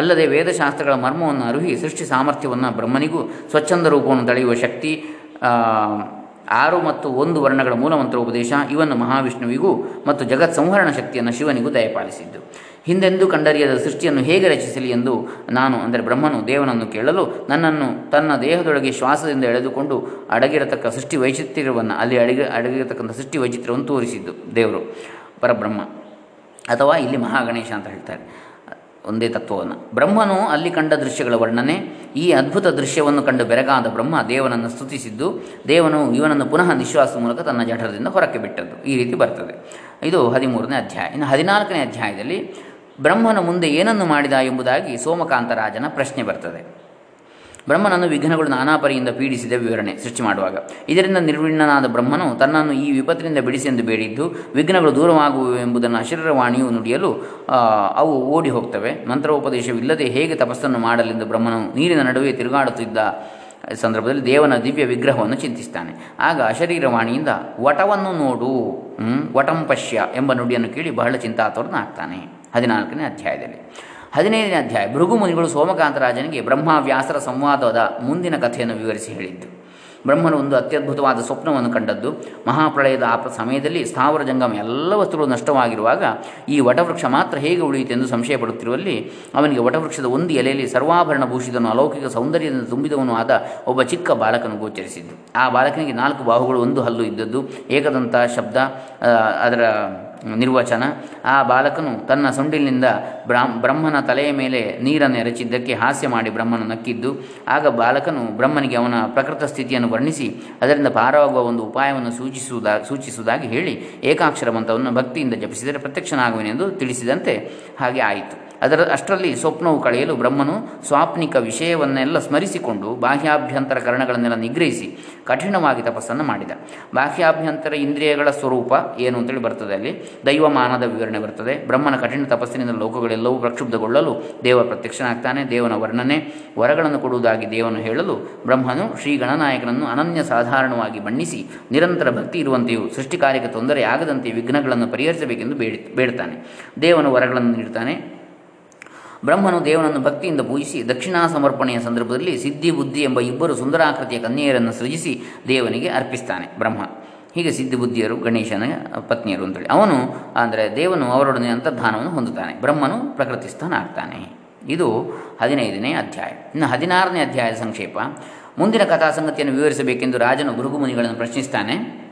ಅಲ್ಲದೆ ವೇದಶಾಸ್ತ್ರಗಳ ಮರ್ಮವನ್ನು ಅರುಹಿ ಸೃಷ್ಟಿ ಸಾಮರ್ಥ್ಯವನ್ನು ಬ್ರಹ್ಮನಿಗೂ ಸ್ವಚ್ಛಂದ ರೂಪವನ್ನು ತಳೆಯುವ ಶಕ್ತಿ ಆರು ಮತ್ತು ಒಂದು ವರ್ಣಗಳ ಮೂಲಮಂತ್ರ ಉಪದೇಶ ಇವನ್ನು ಮಹಾವಿಷ್ಣುವಿಗೂ ಮತ್ತು ಜಗತ್ ಸಂಹರಣ ಶಕ್ತಿಯನ್ನು ಶಿವನಿಗೂ ದಯಪಾಲಿಸಿದ್ದು. ಹಿಂದೆಂದೂ ಕಂಡರಿಯದ ಸೃಷ್ಟಿಯನ್ನು ಹೇಗೆ ರಚಿಸಲಿ ಎಂದು ನಾನು, ಅಂದರೆ ಬ್ರಹ್ಮನು, ದೇವನನ್ನು ಕೇಳಲು ನನ್ನನ್ನು ತನ್ನ ದೇಹದೊಳಗೆ ಶ್ವಾಸದಿಂದ ಎಳೆದುಕೊಂಡು ಅಡಗಿರತಕ್ಕ ಸೃಷ್ಟಿ ವೈಚಿತ್ರ್ಯವನ್ನು ಅಲ್ಲಿ ಅಡಗಿ, ಅಡಗಿರತಕ್ಕಂಥ ಸೃಷ್ಟಿ ವೈಚಿತ್ರ್ಯವನ್ನು ತೋರಿಸಿದ್ದು ದೇವರು, ಪರಬ್ರಹ್ಮ. ಅಥವಾ ಇಲ್ಲಿ ಮಹಾಗಣೇಶ ಅಂತ ಹೇಳ್ತಾರೆ. ಒಂದೇ ತತ್ವವನ್ನು. ಬ್ರಹ್ಮನು ಅಲ್ಲಿ ಕಂಡ ದೃಶ್ಯಗಳ ವರ್ಣನೆ, ಈ ಅದ್ಭುತ ದೃಶ್ಯವನ್ನು ಕಂಡು ಬೆರಗಾದ ಬ್ರಹ್ಮ ದೇವನನ್ನು ಸ್ತುತಿಸಿದ್ದು, ದೇವನು ಇವನನ್ನು ಪುನಃ ನಿಶ್ವಾಸದ ಮೂಲಕ ತನ್ನ ಜಠರದಿಂದ ಹೊರಕ್ಕೆ ಬಿಟ್ಟದ್ದು. ಈ ರೀತಿ ಬರ್ತದೆ. ಇದು ಹದಿಮೂರನೇ ಅಧ್ಯಾಯ. ಇನ್ನು ಹದಿನಾಲ್ಕನೇ ಅಧ್ಯಾಯದಲ್ಲಿ ಬ್ರಹ್ಮನ ಮುಂದೆ ಏನನ್ನು ಮಾಡಿದ ಎಂಬುದಾಗಿ ಸೋಮಕಾಂತರಾಜನ ಪ್ರಶ್ನೆ ಬರ್ತದೆ. ಬ್ರಹ್ಮನನ್ನು ವಿಘ್ನಗಳು ನಾನಾ ಪರಿಯಿಂದ ಪೀಡಿಸಿದ ವಿವರಣೆ ಸೃಷ್ಟಿ ಮಾಡುವಾಗ. ಇದರಿಂದ ನಿರ್ವಿಣ್ಣನಾದ ಬ್ರಹ್ಮನು ತನ್ನನ್ನು ಈ ವಿಪತ್ತಿನಿಂದ ಬಿಡಿಸಿ ಎಂದು ಬೇಡಿದ್ದು, ವಿಘ್ನಗಳು ದೂರವಾಗುವು ಎಂಬುದನ್ನು ಅಶರೀರವಾಣಿಯು ನುಡಿಯಲು ಅವು ಓಡಿ ಹೋಗ್ತವೆ. ಮಂತ್ರೋಪದೇಶವಿಲ್ಲದೆ ಹೇಗೆ ತಪಸ್ಸನ್ನು ಮಾಡಲೆಂದು ಬ್ರಹ್ಮನು ನೀರಿನ ನಡುವೆ ತಿರುಗಾಡುತ್ತಿದ್ದ ಸಂದರ್ಭದಲ್ಲಿ ದೇವನ ದಿವ್ಯ ವಿಗ್ರಹವನ್ನು ಚಿಂತಿಸ್ತಾನೆ. ಆಗ ಅಶರೀರವಾಣಿಯಿಂದ, ವಟವನ್ನು ನೋಡು ವಟಂ ಪಶ್ಯ ಎಂಬ ನುಡಿಯನ್ನು ಕೇಳಿ ಬಹಳ ಚಿಂತಾತುರನಾಗ್ತಾನೆ ಹದಿನಾಲ್ಕನೇ ಅಧ್ಯಾಯದಲ್ಲಿ. ಹದಿನೈದನೇ ಅಧ್ಯಾಯ. ಭೃಗು ಮುನಿಗಳು ಸೋಮಕಾಂತರಾಜನಿಗೆ ಬ್ರಹ್ಮ ವ್ಯಾಸರ ಸಂವಾದದ ಮುಂದಿನ ಕಥೆಯನ್ನು ವಿವರಿಸಿ ಹೇಳಿದ್ದು, ಬ್ರಹ್ಮನು ಒಂದು ಅತ್ಯದ್ಭುತವಾದ ಸ್ವಪ್ನವನ್ನು ಕಂಡದ್ದು, ಮಹಾಪ್ರಳಯದ ಆ ಸಮಯದಲ್ಲಿ ಸ್ಥಾವರ ಜಂಗಮ ಎಲ್ಲ ವಸ್ತುಗಳು ನಷ್ಟವಾಗಿರುವಾಗ ಈ ವಟವೃಕ್ಷ ಮಾತ್ರ ಹೇಗೆ ಉಳಿಯಿತೆಂದು ಸಂಶಯ ಪಡುತ್ತಿರುವಲ್ಲಿ ಅವನಿಗೆ ವಟವೃಕ್ಷದ ಒಂದು ಎಲೆಯಲ್ಲಿ ಸರ್ವಾಭರಣ ಭೂಷಿತನು ಅಲೌಕಿಕ ಸೌಂದರ್ಯದಿಂದ ತುಂಬಿದವನು ಆದ ಒಬ್ಬ ಚಿಕ್ಕ ಬಾಲಕನು ಗೋಚರಿಸಿದ್ದು. ಆ ಬಾಲಕನಿಗೆ ನಾಲ್ಕು ಬಾಹುಗಳು, ಒಂದು ಹಲ್ಲು ಇದ್ದದ್ದು, ಏಕದಂತ ಶಬ್ದ ಅದರ ನಿರ್ವಚನ. ಆ ಬಾಲಕನು ತನ್ನ ಸೊಂಡಿಲಿನಿಂದ ಬ್ರಾಹ್ಮ ಬ್ರಹ್ಮನ ತಲೆಯ ಮೇಲೆ ನೀರನ್ನು ಎರಚಿದ್ದಕ್ಕೆ ಹಾಸ್ಯ ಮಾಡಿ ಬ್ರಹ್ಮನು ನಕ್ಕಿದ್ದು. ಆಗ ಬಾಲಕನು ಬ್ರಹ್ಮನಿಗೆ ಅವನ ಪ್ರಕೃತ ಸ್ಥಿತಿಯನ್ನು ವರ್ಣಿಸಿ, ಅದರಿಂದ ಪಾರವಾಗುವ ಒಂದು ಉಪಾಯವನ್ನು ಸೂಚಿಸುವುದಾ, ಸೂಚಿಸುವುದಾಗಿ ಹೇಳಿ, ಏಕಾಕ್ಷರ ಮಂತ್ರವನ್ನು ಭಕ್ತಿಯಿಂದ ಜಪಿಸಿದರೆ ಪ್ರತ್ಯಕ್ಷನಾಗುವನೆಂದು ತಿಳಿಸಿದಂತೆ ಹಾಗೆ ಆಯಿತು. ಅದರ, ಅಷ್ಟರಲ್ಲಿ ಸ್ವಪ್ನವು ಕಳೆಯಲು ಬ್ರಹ್ಮನು ಸ್ವಾಪ್ನಿಕ ವಿಷಯವನ್ನೆಲ್ಲ ಸ್ಮರಿಸಿಕೊಂಡು ಬಾಹ್ಯಾಭ್ಯಂತರ ಕರಣಗಳನ್ನೆಲ್ಲ ನಿಗ್ರಹಿಸಿ ಕಠಿಣವಾಗಿ ತಪಸ್ಸನ್ನು ಮಾಡಿದ. ಬಾಹ್ಯಾಭ್ಯಂತರ ಇಂದ್ರಿಯಗಳ ಸ್ವರೂಪ ಏನು ಅಂತೇಳಿ ಬರ್ತದೆ ಅಲ್ಲಿ. ದೈವಮಾನದ ವಿವರಣೆ ಬರ್ತದೆ. ಬ್ರಹ್ಮನ ಕಠಿಣ ತಪಸ್ಸಿನಿಂದ ಲೋಕಗಳೆಲ್ಲವೂ ಪ್ರಕ್ಷುಬ್ಧಗೊಳ್ಳಲು ದೇವ ಪ್ರತ್ಯಕ್ಷನಾಗ್ತಾನೆ, ದೇವನ ವರ್ಣನೆ, ವರಗಳನ್ನು ಕೊಡುವುದಾಗಿ ದೇವನು ಹೇಳಲು ಬ್ರಹ್ಮನು ಶ್ರೀ ಗಣನಾಯಕನನ್ನು ಅನನ್ಯ ಸಾಧಾರಣವಾಗಿ ಬಣ್ಣಿಸಿ ನಿರಂತರ ಭಕ್ತಿ ಇರುವಂತೆಯೂ ಸೃಷ್ಟಿ ತೊಂದರೆ ಆಗದಂತೆ ವಿಘ್ನಗಳನ್ನು ಪರಿಹರಿಸಬೇಕೆಂದು ಬೇಡಿ, ಬೇಡ್ತಾನೆ. ದೇವನು ವರಗಳನ್ನು ನೀಡ್ತಾನೆ. ಬ್ರಹ್ಮನು ದೇವನನ್ನು ಭಕ್ತಿಯಿಂದ ಪೂಜಿಸಿ ದಕ್ಷಿಣಾ ಸಮರ್ಪಣೆಯ ಸಂದರ್ಭದಲ್ಲಿ ಸಿದ್ಧಿ ಬುದ್ಧಿ ಎಂಬ ಇಬ್ಬರು ಸುಂದರಾಕೃತಿಯ ಕನ್ಯೆಯರನ್ನು ಸೃಜಿಸಿ ದೇವನಿಗೆ ಅರ್ಪಿಸ್ತಾನೆ ಬ್ರಹ್ಮ. ಹೀಗೆ ಸಿದ್ಧಿ ಬುದ್ಧಿಯರು ಗಣೇಶನ ಪತ್ನಿಯರು ಅಂತೇಳಿ. ಅವನು ಅಂದರೆ ದೇವನು ಅವರೊಡನೆ ಅಂತರ್ಧಾನವನ್ನು ಹೊಂದುತ್ತಾನೆ. ಬ್ರಹ್ಮನು ಪ್ರಕೃತಿಸ್ಥನಾಗ್ತಾನೆ. ಇದು ಹದಿನೈದನೇ ಅಧ್ಯಾಯ. ಇನ್ನು ಹದಿನಾರನೇ ಅಧ್ಯಾಯದ ಸಂಕ್ಷೇಪ. ಮುಂದಿನ ಕಥಾ ಸಂಗತಿಯನ್ನು ವಿವರಿಸಬೇಕೆಂದು ರಾಜನು ಭೃಗುಮುನಿಗಳನ್ನು ಪ್ರಶ್ನಿಸ್ತಾನೆ.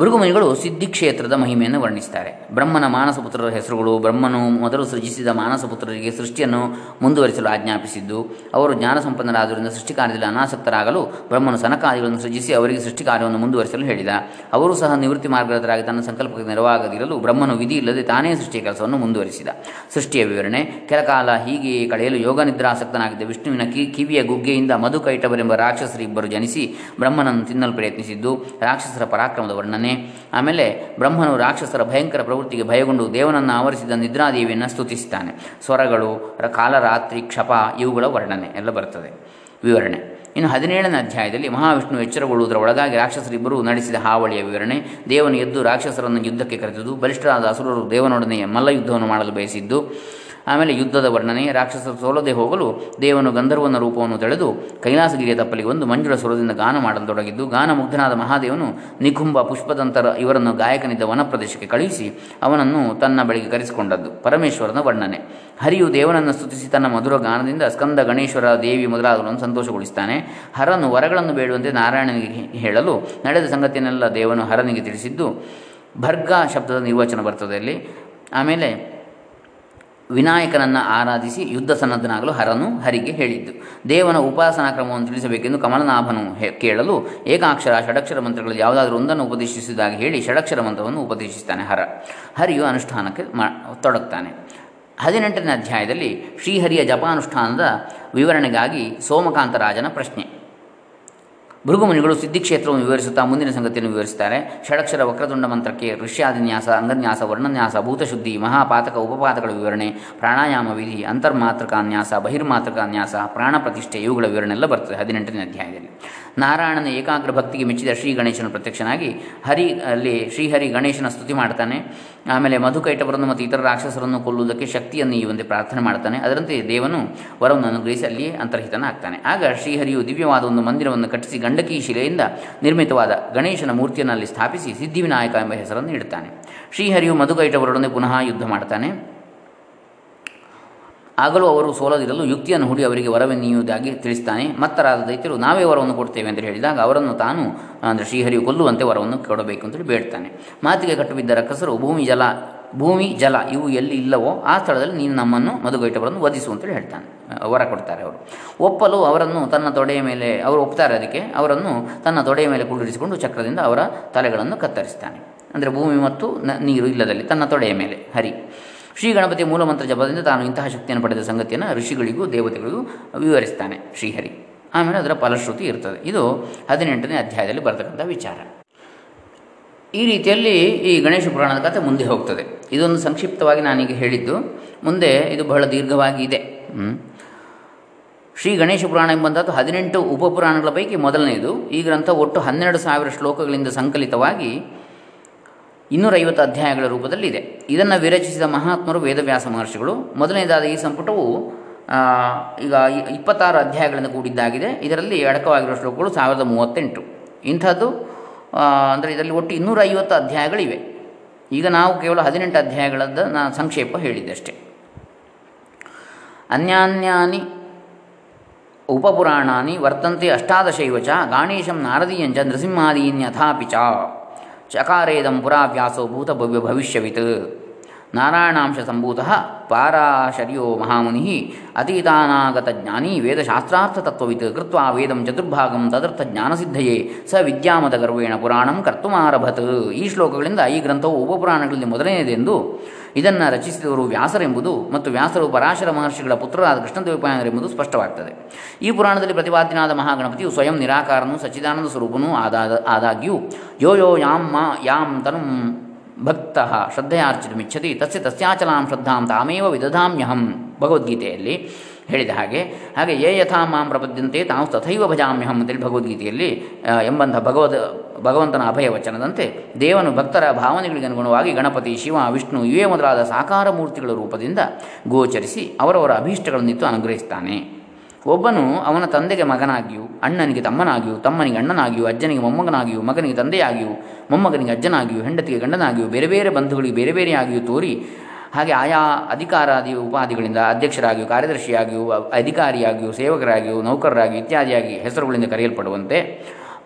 ಭೃಗುಮುನಿಗಳು ಸಿದ್ಧಿಕ್ಷೇತ್ರದ ಮಹಿಮೆಯನ್ನು ವರ್ಣಿಸ್ತಾರೆ. ಬ್ರಹ್ಮನ ಮಾನಸಪುತ್ರರ ಹೆಸರುಗಳು, ಬ್ರಹ್ಮನು ಮೊದಲು ಸೃಜಿಸಿದ ಮಾನಸಪುತ್ರರಿಗೆ ಸೃಷ್ಟಿಯನ್ನು ಮುಂದುವರಿಸಲು ಆಜ್ಞಾಪಿಸಿದ್ದು, ಅವರು ಜ್ಞಾನ ಸಂಪನ್ನರಾದ್ದರಿಂದ ಸೃಷ್ಟಿ ಕಾರ್ಯದಲ್ಲಿ ಅನಾಸಕ್ತರಾಗಲು ಬ್ರಹ್ಮನು ಸನಕಾದಿಗಳನ್ನು ಸೃಜಿಸಿ ಅವರಿಗೆ ಸೃಷ್ಟಿ ಕಾರ್ಯವನ್ನು ಮುಂದುವರಿಸಲು ಹೇಳಿದ. ಅವರು ಸಹ ನಿವೃತ್ತಿ ಮಾರ್ಗದರಾಗಿ ತನ್ನ ಸಂಕಲ್ಪಕ್ಕೆ ನೆರವಾಗದಿರಲು ಬ್ರಹ್ಮನು ವಿಧಿ ಇಲ್ಲದೆ ತಾನೇ ಸೃಷ್ಟಿಯ ಕೆಲಸವನ್ನು ಮುಂದುವರಿಸಿದ. ಸೃಷ್ಟಿಯ ವಿವರಣೆ, ಕೆಲಕಾಲ ಹೀಗೆಯೇ ಕಳೆಯಲು ಯೋಗ ನಿದ್ರಾಸಕ್ತನಾಗಿದ್ದ ವಿಷ್ಣುವಿನ ಕಿ, ಕಿವಿಯ ಗುಗ್ಗೆಯಿಂದ ಮಧು ಕೈಟವರೆಂಬ ರಾಕ್ಷಸರಿಬ್ಬರು ಜನಿಸಿ ಬ್ರಹ್ಮನನ್ನು ತಿನ್ನಲು ಪ್ರಯತ್ನಿಸಿದ್ದು, ರಾಕ್ಷಸರ ಪರಾಕ್ರಮದ ವರ್ಣನೆ ಆಮೇಲೆ ಬ್ರಹ್ಮನು ರಾಕ್ಷಸರ ಭಯಂಕರ ಪ್ರವೃತ್ತಿಗೆ ಭಯಗೊಂಡು ದೇವನನ್ನು ಆವರಿಸಿದ ನಿದ್ರಾದೇವಿಯನ್ನು ಸ್ತುತಿಸ್ತಾನೆ ಸ್ವರಗಳು ಕಾಲರಾತ್ರಿ, ಕ್ಷಪ ಇವುಗಳ ವರ್ಣನೆ ಎಲ್ಲ ಬರ್ತದೆ ವಿವರಣೆ. ಇನ್ನು ಹದಿನೇಳನೇ ಅಧ್ಯಾಯದಲ್ಲಿ ಮಹಾವಿಷ್ಣು ಎಚ್ಚರಗೊಳ್ಳುವುದರ ಒಳಗಾಗಿ ರಾಕ್ಷಸರಿಬ್ಬರು ನಡೆಸಿದ ಹಾವಳಿಯ ವಿವರಣೆ. ದೇವನು ಎದ್ದು ರಾಕ್ಷಸರನ್ನು ಯುದ್ಧಕ್ಕೆ ಕರೆದಿದ್ದು, ಬಲಿಷ್ಠರಾದ ಅಸುರರು ದೇವನೊಡನೆ ಮಲ್ಲ ಯುದ್ಧವನ್ನು ಮಾಡಲು ಬಯಸಿದ್ದು ಆಮೇಲೆ ಯುದ್ಧದ ವರ್ಣನೆ ರಾಕ್ಷಸರು ಸೋಲದೆ ಹೋಗಲು ದೇವನು ಗಂಧರ್ವನ ರೂಪವನ್ನು ತಳೆದು ಕೈಲಾಸಗಿರಿಯ ತಪ್ಪಲಿಗೆ ಒಂದು ಮಂಜುಳ ಸ್ವರದಿಂದ ಗಾನ ಮಾಡಲು ತೊಡಗಿದ್ದು ಗಾನ ಮುಗ್ಧನಾದ ಮಹಾದೇವನು ನಿಖುಂಬ ಪುಷ್ಪದಂತರ ಇವರನ್ನು ಗಾಯಕನಿದ್ದ ವನ ಪ್ರದೇಶಕ್ಕೆ ಕಳುಹಿಸಿ ಅವನನ್ನು ತನ್ನ ಬಳಿಗೆ ಕರೆಸಿಕೊಂಡದ್ದು. ಪರಮೇಶ್ವರನ ವರ್ಣನೆ. ಹರಿಯು ದೇವನನ್ನು ಸ್ತುತಿಸಿ ತನ್ನ ಮಧುರ ಗಾನದಿಂದ ಸ್ಕಂದ ಗಣೇಶ್ವರ ದೇವಿ ಮೊದಲಾದವರನ್ನು ಸಂತೋಷಗೊಳಿಸುತ್ತಾನೆ. ಹರನು ವರಗಳನ್ನು ಬೇಡುವಂತೆ ನಾರಾಯಣನಿಗೆ ಹೇಳಲು ನಡೆದ ಸಂಗತಿಯನ್ನೆಲ್ಲ ದೇವನು ಹರನಿಗೆ ತಿಳಿಸಿದ್ದು, ಭರ್ಗ ಶಬ್ದದ ನಿರ್ವಚನ ಬರ್ತದೆ ಅಲ್ಲಿ. ಆಮೇಲೆ ವಿನಾಯಕನನ್ನು ಆರಾಧಿಸಿ ಯುದ್ಧ ಸನ್ನದ್ಧನಾಗಲು ಹರನು ಹರಿಗೆ ಹೇಳಿದ್ದು. ದೇವನ ಉಪಾಸನಾ ಕ್ರಮವನ್ನು ತಿಳಿಸಬೇಕೆಂದು ಕಮಲನಾಭನು ಕೇಳಲು ಏಕಾಕ್ಷರ ಷಡಕ್ಷರ ಮಂತ್ರಗಳಲ್ಲಿ ಯಾವುದಾದ್ರೂ ಒಂದನ್ನು ಉಪದೇಶಿಸಿದಾಗ ಹೇಳಿ ಷಡಕ್ಷರ ಮಂತ್ರವನ್ನು ಉಪದೇಶಿಸ್ತಾನೆ ಹರ. ಹರಿಯು ಅನುಷ್ಠಾನಕ್ಕೆ ಮಾ, ತೊಡಗ್ತಾನೆ. ಹದಿನೆಂಟನೇ ಅಧ್ಯಾಯದಲ್ಲಿ ಶ್ರೀಹರಿಯ ಜಪಾನುಷ್ಠಾನದ ವಿವರಣೆಗಾಗಿ ಸೋಮಕಾಂತರಾಜನ ಪ್ರಶ್ನೆ. ಭೃಗುಮುನಿಗಳು ಸಿದ್ಧಿಕ್ಷೇತ್ರವನ್ನು ವಿವರಿಸುತ್ತಾ ಮುಂದಿನ ಸಂಗತಿಯನ್ನು ವಿವರಿಸುತ್ತಾರೆ. ಷಡಕ್ಷರ ವಕ್ರದುಂಡ ಮಂತ್ರಕ್ಕೆ ಋಷ್ಯಾದಿನ್ಯಾಸ, ಅಂಗನ್ಯಾಸ, ವರ್ಣನ್ಯಾಸ, ಭೂತಶುದ್ಧಿ, ಮಹಾಪಾತಕ ಉಪಪಾತಗಳ ವಿವರಣೆ, ಪ್ರಾಣಾಯಾಮ ವಿಧಿ, ಅಂತರ್ಮಾತೃಕಾನ್ಯಾಸ, ಬಹಿರ್ಮಾತೃಕಾನ್ಯಾಸ ಪ್ರಾಣ ಪ್ರತಿಷ್ಠೆ ಇವುಗಳ ವಿವರಣೆ ಎಲ್ಲ ಬರ್ತದೆ ಹದಿನೆಂಟನೇ ಅಧ್ಯಾಯದಲ್ಲಿ. ನಾರಾಯಣನ ಏಕಾಗ್ರ ಭಕ್ತಿಗೆ ಮೆಚ್ಚಿದ ಶ್ರೀ ಗಣೇಶನ ಪ್ರತ್ಯಕ್ಷನಾಗಿ ಹರಿ ಅಲ್ಲಿ ಶ್ರೀಹರಿ ಗಣೇಶನ ಸ್ತುತಿ ಮಾಡ್ತಾನೆ. ಆಮೇಲೆ ಮಧುಕೈಟವರನ್ನು ಮತ್ತು ಇತರ ರಾಕ್ಷಸರನ್ನು ಕೊಲ್ಲುವುದಕ್ಕೆ ಶಕ್ತಿಯನ್ನು ನೀಯುವಂತೆ ಪ್ರಾರ್ಥನೆ ಮಾಡ್ತಾನೆ. ಅದರಂತೆ ದೇವನು ವರವನ್ನು ಅನುಗ್ರಹಿಸಿ ಅಂತರ್ಹಿತನ ಅಂತರ್ಹಿತನಾಗ್ತಾನೆ. ಆಗ ಶ್ರೀಹರಿಯು ದಿವ್ಯವಾದ ಒಂದು ಮಂದಿರವನ್ನು ಕಟ್ಟಿಸಿ ಗಂಡಕಿ ಶಿಲೆಯಿಂದ ನಿರ್ಮಿತವಾದ ಗಣೇಶನ ಮೂರ್ತಿಯನ್ನು ಅಲ್ಲಿ ಸ್ಥಾಪಿಸಿ ಸಿದ್ಧಿವಿನಾಯಕ ಎಂಬ ಹೆಸರನ್ನು ಇಡ್ತಾನೆ ಶ್ರೀಹರಿಯು ಮಧುಕೈಟವರೊಡನೆ ಪುನಃ ಯುದ್ಧ ಮಾಡ್ತಾನೆ. ಆಗಲೂ ಅವರು ಸೋಲದಿರಲು ಯುಕ್ತಿಯನ್ನು ಹುಡಿ ಅವರಿಗೆ ವರವೆನ್ನೆಯುವುದಾಗಿ ತಿಳಿಸ್ತಾನೆ. ಮತ್ತರಾದ ದೈತ್ಯರು, ನಾವೇ ವರವನ್ನು ಕೊಡ್ತೇವೆ ಅಂತ ಹೇಳಿದಾಗ ಅವರನ್ನು ತಾನು, ಅಂದರೆ ಶ್ರೀಹರಿಯು ಕೊಲ್ಲುವಂತೆ ವರವನ್ನು ಕೊಡಬೇಕು ಅಂತೇಳಿ ಬೇಡ್ತಾನೆ. ಮಾತಿಗೆ ಕಟ್ಟುಬಿದ್ದ ರಕ್ಕಸರು ಭೂಮಿ ಜಲ ಭೂಮಿ ಜಲ ಇವು ಎಲ್ಲಿ ಇಲ್ಲವೋ ಆ ಸ್ಥಳದಲ್ಲಿ ನೀನು ನಮ್ಮನ್ನು ಮಧುಗೈಟವರನ್ನು ವಧಿಸು ಅಂತೇಳಿ ಹೇಳ್ತಾನೆ. ವರ ಕೊಡ್ತಾರೆ ಅವರು. ಒಪ್ಪಲು ಅವರನ್ನು ತನ್ನ ತೊಡೆಯ ಮೇಲೆ, ಅವರು ಒಪ್ತಾರೆ ಅದಕ್ಕೆ, ಅವರನ್ನು ತನ್ನ ತೊಡೆಯ ಮೇಲೆ ಕುಳ್ಳಿರಿಸಿಕೊಂಡು ಚಕ್ರದಿಂದ ಅವರ ತಲೆಗಳನ್ನು ಕತ್ತರಿಸ್ತಾನೆ. ಅಂದರೆ ಭೂಮಿ ಮತ್ತು ನೀರು ಇಲ್ಲದಲ್ಲಿ ತನ್ನ ತೊಡೆಯ ಮೇಲೆ, ಹರಿ. ಶ್ರೀ ಗಣಪತಿ ಮೂಲಮಂತ್ರ ಜಪದಿಂದ ತಾನು ಇಂತಹ ಶಕ್ತಿಯನ್ನು ಪಡೆದ ಸಂಗತಿಯನ್ನು ಋಷಿಗಳಿಗೂ ದೇವತೆಗಳಿಗೂ ವಿವರಿಸ್ತಾನೆ ಶ್ರೀಹರಿ. ಆಮೇಲೆ ಅದರ ಫಲಶ್ರುತಿ ಇರ್ತದೆ. ಇದು ಹದಿನೆಂಟನೇ ಅಧ್ಯಾಯದಲ್ಲಿ ಬರತಕ್ಕಂಥ ವಿಚಾರ. ಈ ರೀತಿಯಲ್ಲಿ ಈ ಗಣೇಶ ಪುರಾಣದ ಕಥೆ ಮುಂದೆ ಹೋಗ್ತದೆ. ಇದೊಂದು ಸಂಕ್ಷಿಪ್ತವಾಗಿ ನಾನೀಗ ಹೇಳಿದ್ದು. ಮುಂದೆ ಇದು ಬಹಳ ದೀರ್ಘವಾಗಿ ಇದೆ. ಶ್ರೀ ಗಣೇಶ ಪುರಾಣ ಎಂಬಂಥದ್ದು ಹದಿನೆಂಟು ಉಪಪುರಾಣಗಳ ಪೈಕಿ ಮೊದಲನೆಯದು ಈ ಗ್ರಂಥ ಒಟ್ಟು ಹನ್ನೆರಡು ಸಾವಿರ ಶ್ಲೋಕಗಳಿಂದ ಸಂಕಲಿತವಾಗಿ ಇನ್ನೂರೈವತ್ತು ಅಧ್ಯಾಯಗಳ ರೂಪದಲ್ಲಿದೆ. ಇದನ್ನು ವಿರಚಿಸಿದ ಮಹಾತ್ಮರು ವೇದವ್ಯಾಸ ಮಹರ್ಷಿಗಳು. ಮೊದಲನೇದಾದ ಈ ಸಂಪುಟವು ಈಗ ಇಪ್ಪತ್ತಾರು ಅಧ್ಯಾಯಗಳನ್ನು ಕೂಡಿದ್ದಾಗಿದೆ. ಇದರಲ್ಲಿ ಅಡಕವಾಗಿರುವ ಶ್ಲೋಕಗಳು ಸಾವಿರದ ಮೂವತ್ತೆಂಟು. ಇಂಥದ್ದು ಅಂದರೆ ಇದರಲ್ಲಿ ಒಟ್ಟು ಇನ್ನೂರೈವತ್ತು ಅಧ್ಯಾಯಗಳಿವೆ. ಈಗ ನಾವು ಕೇವಲ ಹದಿನೆಂಟು ಅಧ್ಯಾಯಗಳದ್ದು ನಾನು ಸಂಕ್ಷೇಪ ಹೇಳಿದ್ದೆ ಅಷ್ಟೇ. ಅನ್ಯಾನ್ಯಾನಿ ಉಪಪುರಾಣಾನಿ ವರ್ತಂತೆ ಅಷ್ಟಾದಶೈವ ಚ ಗಾಣೇಶಂ ನಾರದೀಯಂಚ ನೃಸಿಂಹಾದೀನ್ಯಥಾಪಿ ಚ ಚಕಾರೇದಂ ಪುರಾವ್ಯಾಸೋ ಭೂತ ಭವ್ಯ ಭವಿಷ್ಯವಿತ್. ನಾರಾಯಣಾಂಶ ಸಂಭೂತ ಪಾರಾಶರ್ಯೋ ಮಹಾಮುನಿ ಅತೀತಾನಾಗತ ಜ್ಞಾನಿ ವೇದಶಾಸ್ತ್ರಾರ್ಥತತ್ವವಿತ್ ಕೃತ್ವಾ ವೇದಂ ಚತುರ್ಭಾಗಂ ತದರ್ಥ ಜ್ಞಾನಸಿದ್ಧಯೇ ಸ ವಿದ್ಯಾಮದ ಗರ್ವೇಣ ಪುರಾಣಂ ಕರ್ತುಮಾರಭತ್. ಈ ಶ್ಲೋಕಗಳಿಂದ ಈ ಗ್ರಂಥವು ಉಪಪುರಾಣಗಳಲ್ಲಿ ಮೊದಲನೆಯದೆಂದು ಇದನ್ನು ರಚಿಸಿದವರು ವ್ಯಾಸರೆಂಬುದು ಮತ್ತು ವ್ಯಾಸರು ಪರಾಶರ ಮಹರ್ಷಿಗಳ ಪುತ್ರರಾದ ಕೃಷ್ಣದೇವಪಾಯನರೆಂಬುದು ಸ್ಪಷ್ಟವಾಗ್ತದೆ. ಈ ಪುರಾಣದಲ್ಲಿ ಪ್ರತಿಪಾದ್ಯನಾದ ಮಹಾಗಣಪತಿಯು ಸ್ವಯಂ ನಿರಾಕಾರನು ಸಚ್ಚಿದಾನಂದ ಸ್ವರೂಪನೂ ಆದಾದ, ಆದಾಗ್ಯೂ ಯೋ ಯೋ ಯಾಂ ಮಾ ಯಾಂ ತನು ಭಕ್ತ ಶ್ರದ್ಧೆಯಾರ್ಚಿತುಮಿಚ್ಛತಿ ತಸ್ಯ ತಸ್ಯಾಚಲಾಂ ಶ್ರದ್ಧಾಂ ತಾಮೇವ ವಿದಧಾಮ್ಯಹಂ ಭಗವದ್ಗೀತೆಯಲ್ಲಿ ಹೇಳಿದ ಹಾಗೆ ಹಾಗೆ ಯೇ ಯಥಾ ಮಾಂ ಪ್ರಪದ್ಯಂತೆ ತಾವು ತಥೈವ ಭಜಾಮ್ಯಹಂ ಅಂತೇಳಿ ಭಗವದ್ಗೀತೆಯಲ್ಲಿ ಎಂಬಂಥ ಭಗವದ್, ಭಗವಂತನ ಅಭಯ ವಚನದಂತೆ ದೇವನು ಭಕ್ತರ ಭಾವನೆಗಳಿಗೆ ಅನುಗುಣವಾಗಿ ಗಣಪತಿ, ಶಿವ, ವಿಷ್ಣು ಇವೇ ಮೊದಲಾದ ಸಾಕಾರ ಮೂರ್ತಿಗಳ ರೂಪದಿಂದ ಗೋಚರಿಸಿ ಅವರವರ ಅಭೀಷ್ಟಗಳನ್ನಿತ್ತು ಅನುಗ್ರಹಿಸ್ತಾನೆ. ಒಬ್ಬನು ಅವನ ತಂದೆಗೆ ಮಗನಾಗಿಯೂ, ಅಣ್ಣನಿಗೆ ತಮ್ಮನಾಗಿಯೂ, ತಮ್ಮನಿಗೆ ಅಣ್ಣನಾಗಿಯೂ, ಅಜ್ಜನಿಗೆ ಮೊಮ್ಮಗನಾಗಿಯೂ, ಮಗನಿಗೆ ತಂದೆಯಾಗಿಯೂ, ಮೊಮ್ಮಗನಿಗೆ ಅಜ್ಜನಾಗಿಯೂ, ಹೆಂಡತಿಗೆ ಗಂಡನಾಗಿಯೂ, ಬೇರೆ ಬೇರೆ ಬಂಧುಗಳಿಗೆ ಬೇರೆ ಬೇರೆಯಾಗಿಯೂ ತೋರಿ ಹಾಗೆ ಆಯಾ ಅಧಿಕಾರಾದಿ ಉಪಾಧಿಗಳಿಂದ ಅಧ್ಯಕ್ಷರಾಗಿಯೂ ಕಾರ್ಯದರ್ಶಿಯಾಗಿಯೂ ಅಧಿಕಾರಿಯಾಗಿಯೂ ಸೇವಕರಾಗಿಯೂ ನೌಕರರಾಗಿಯೂ ಇತ್ಯಾದಿಯಾಗಿ ಹೆಸರುಗಳಿಂದ ಕರೆಯಲ್ಪಡುವಂತೆ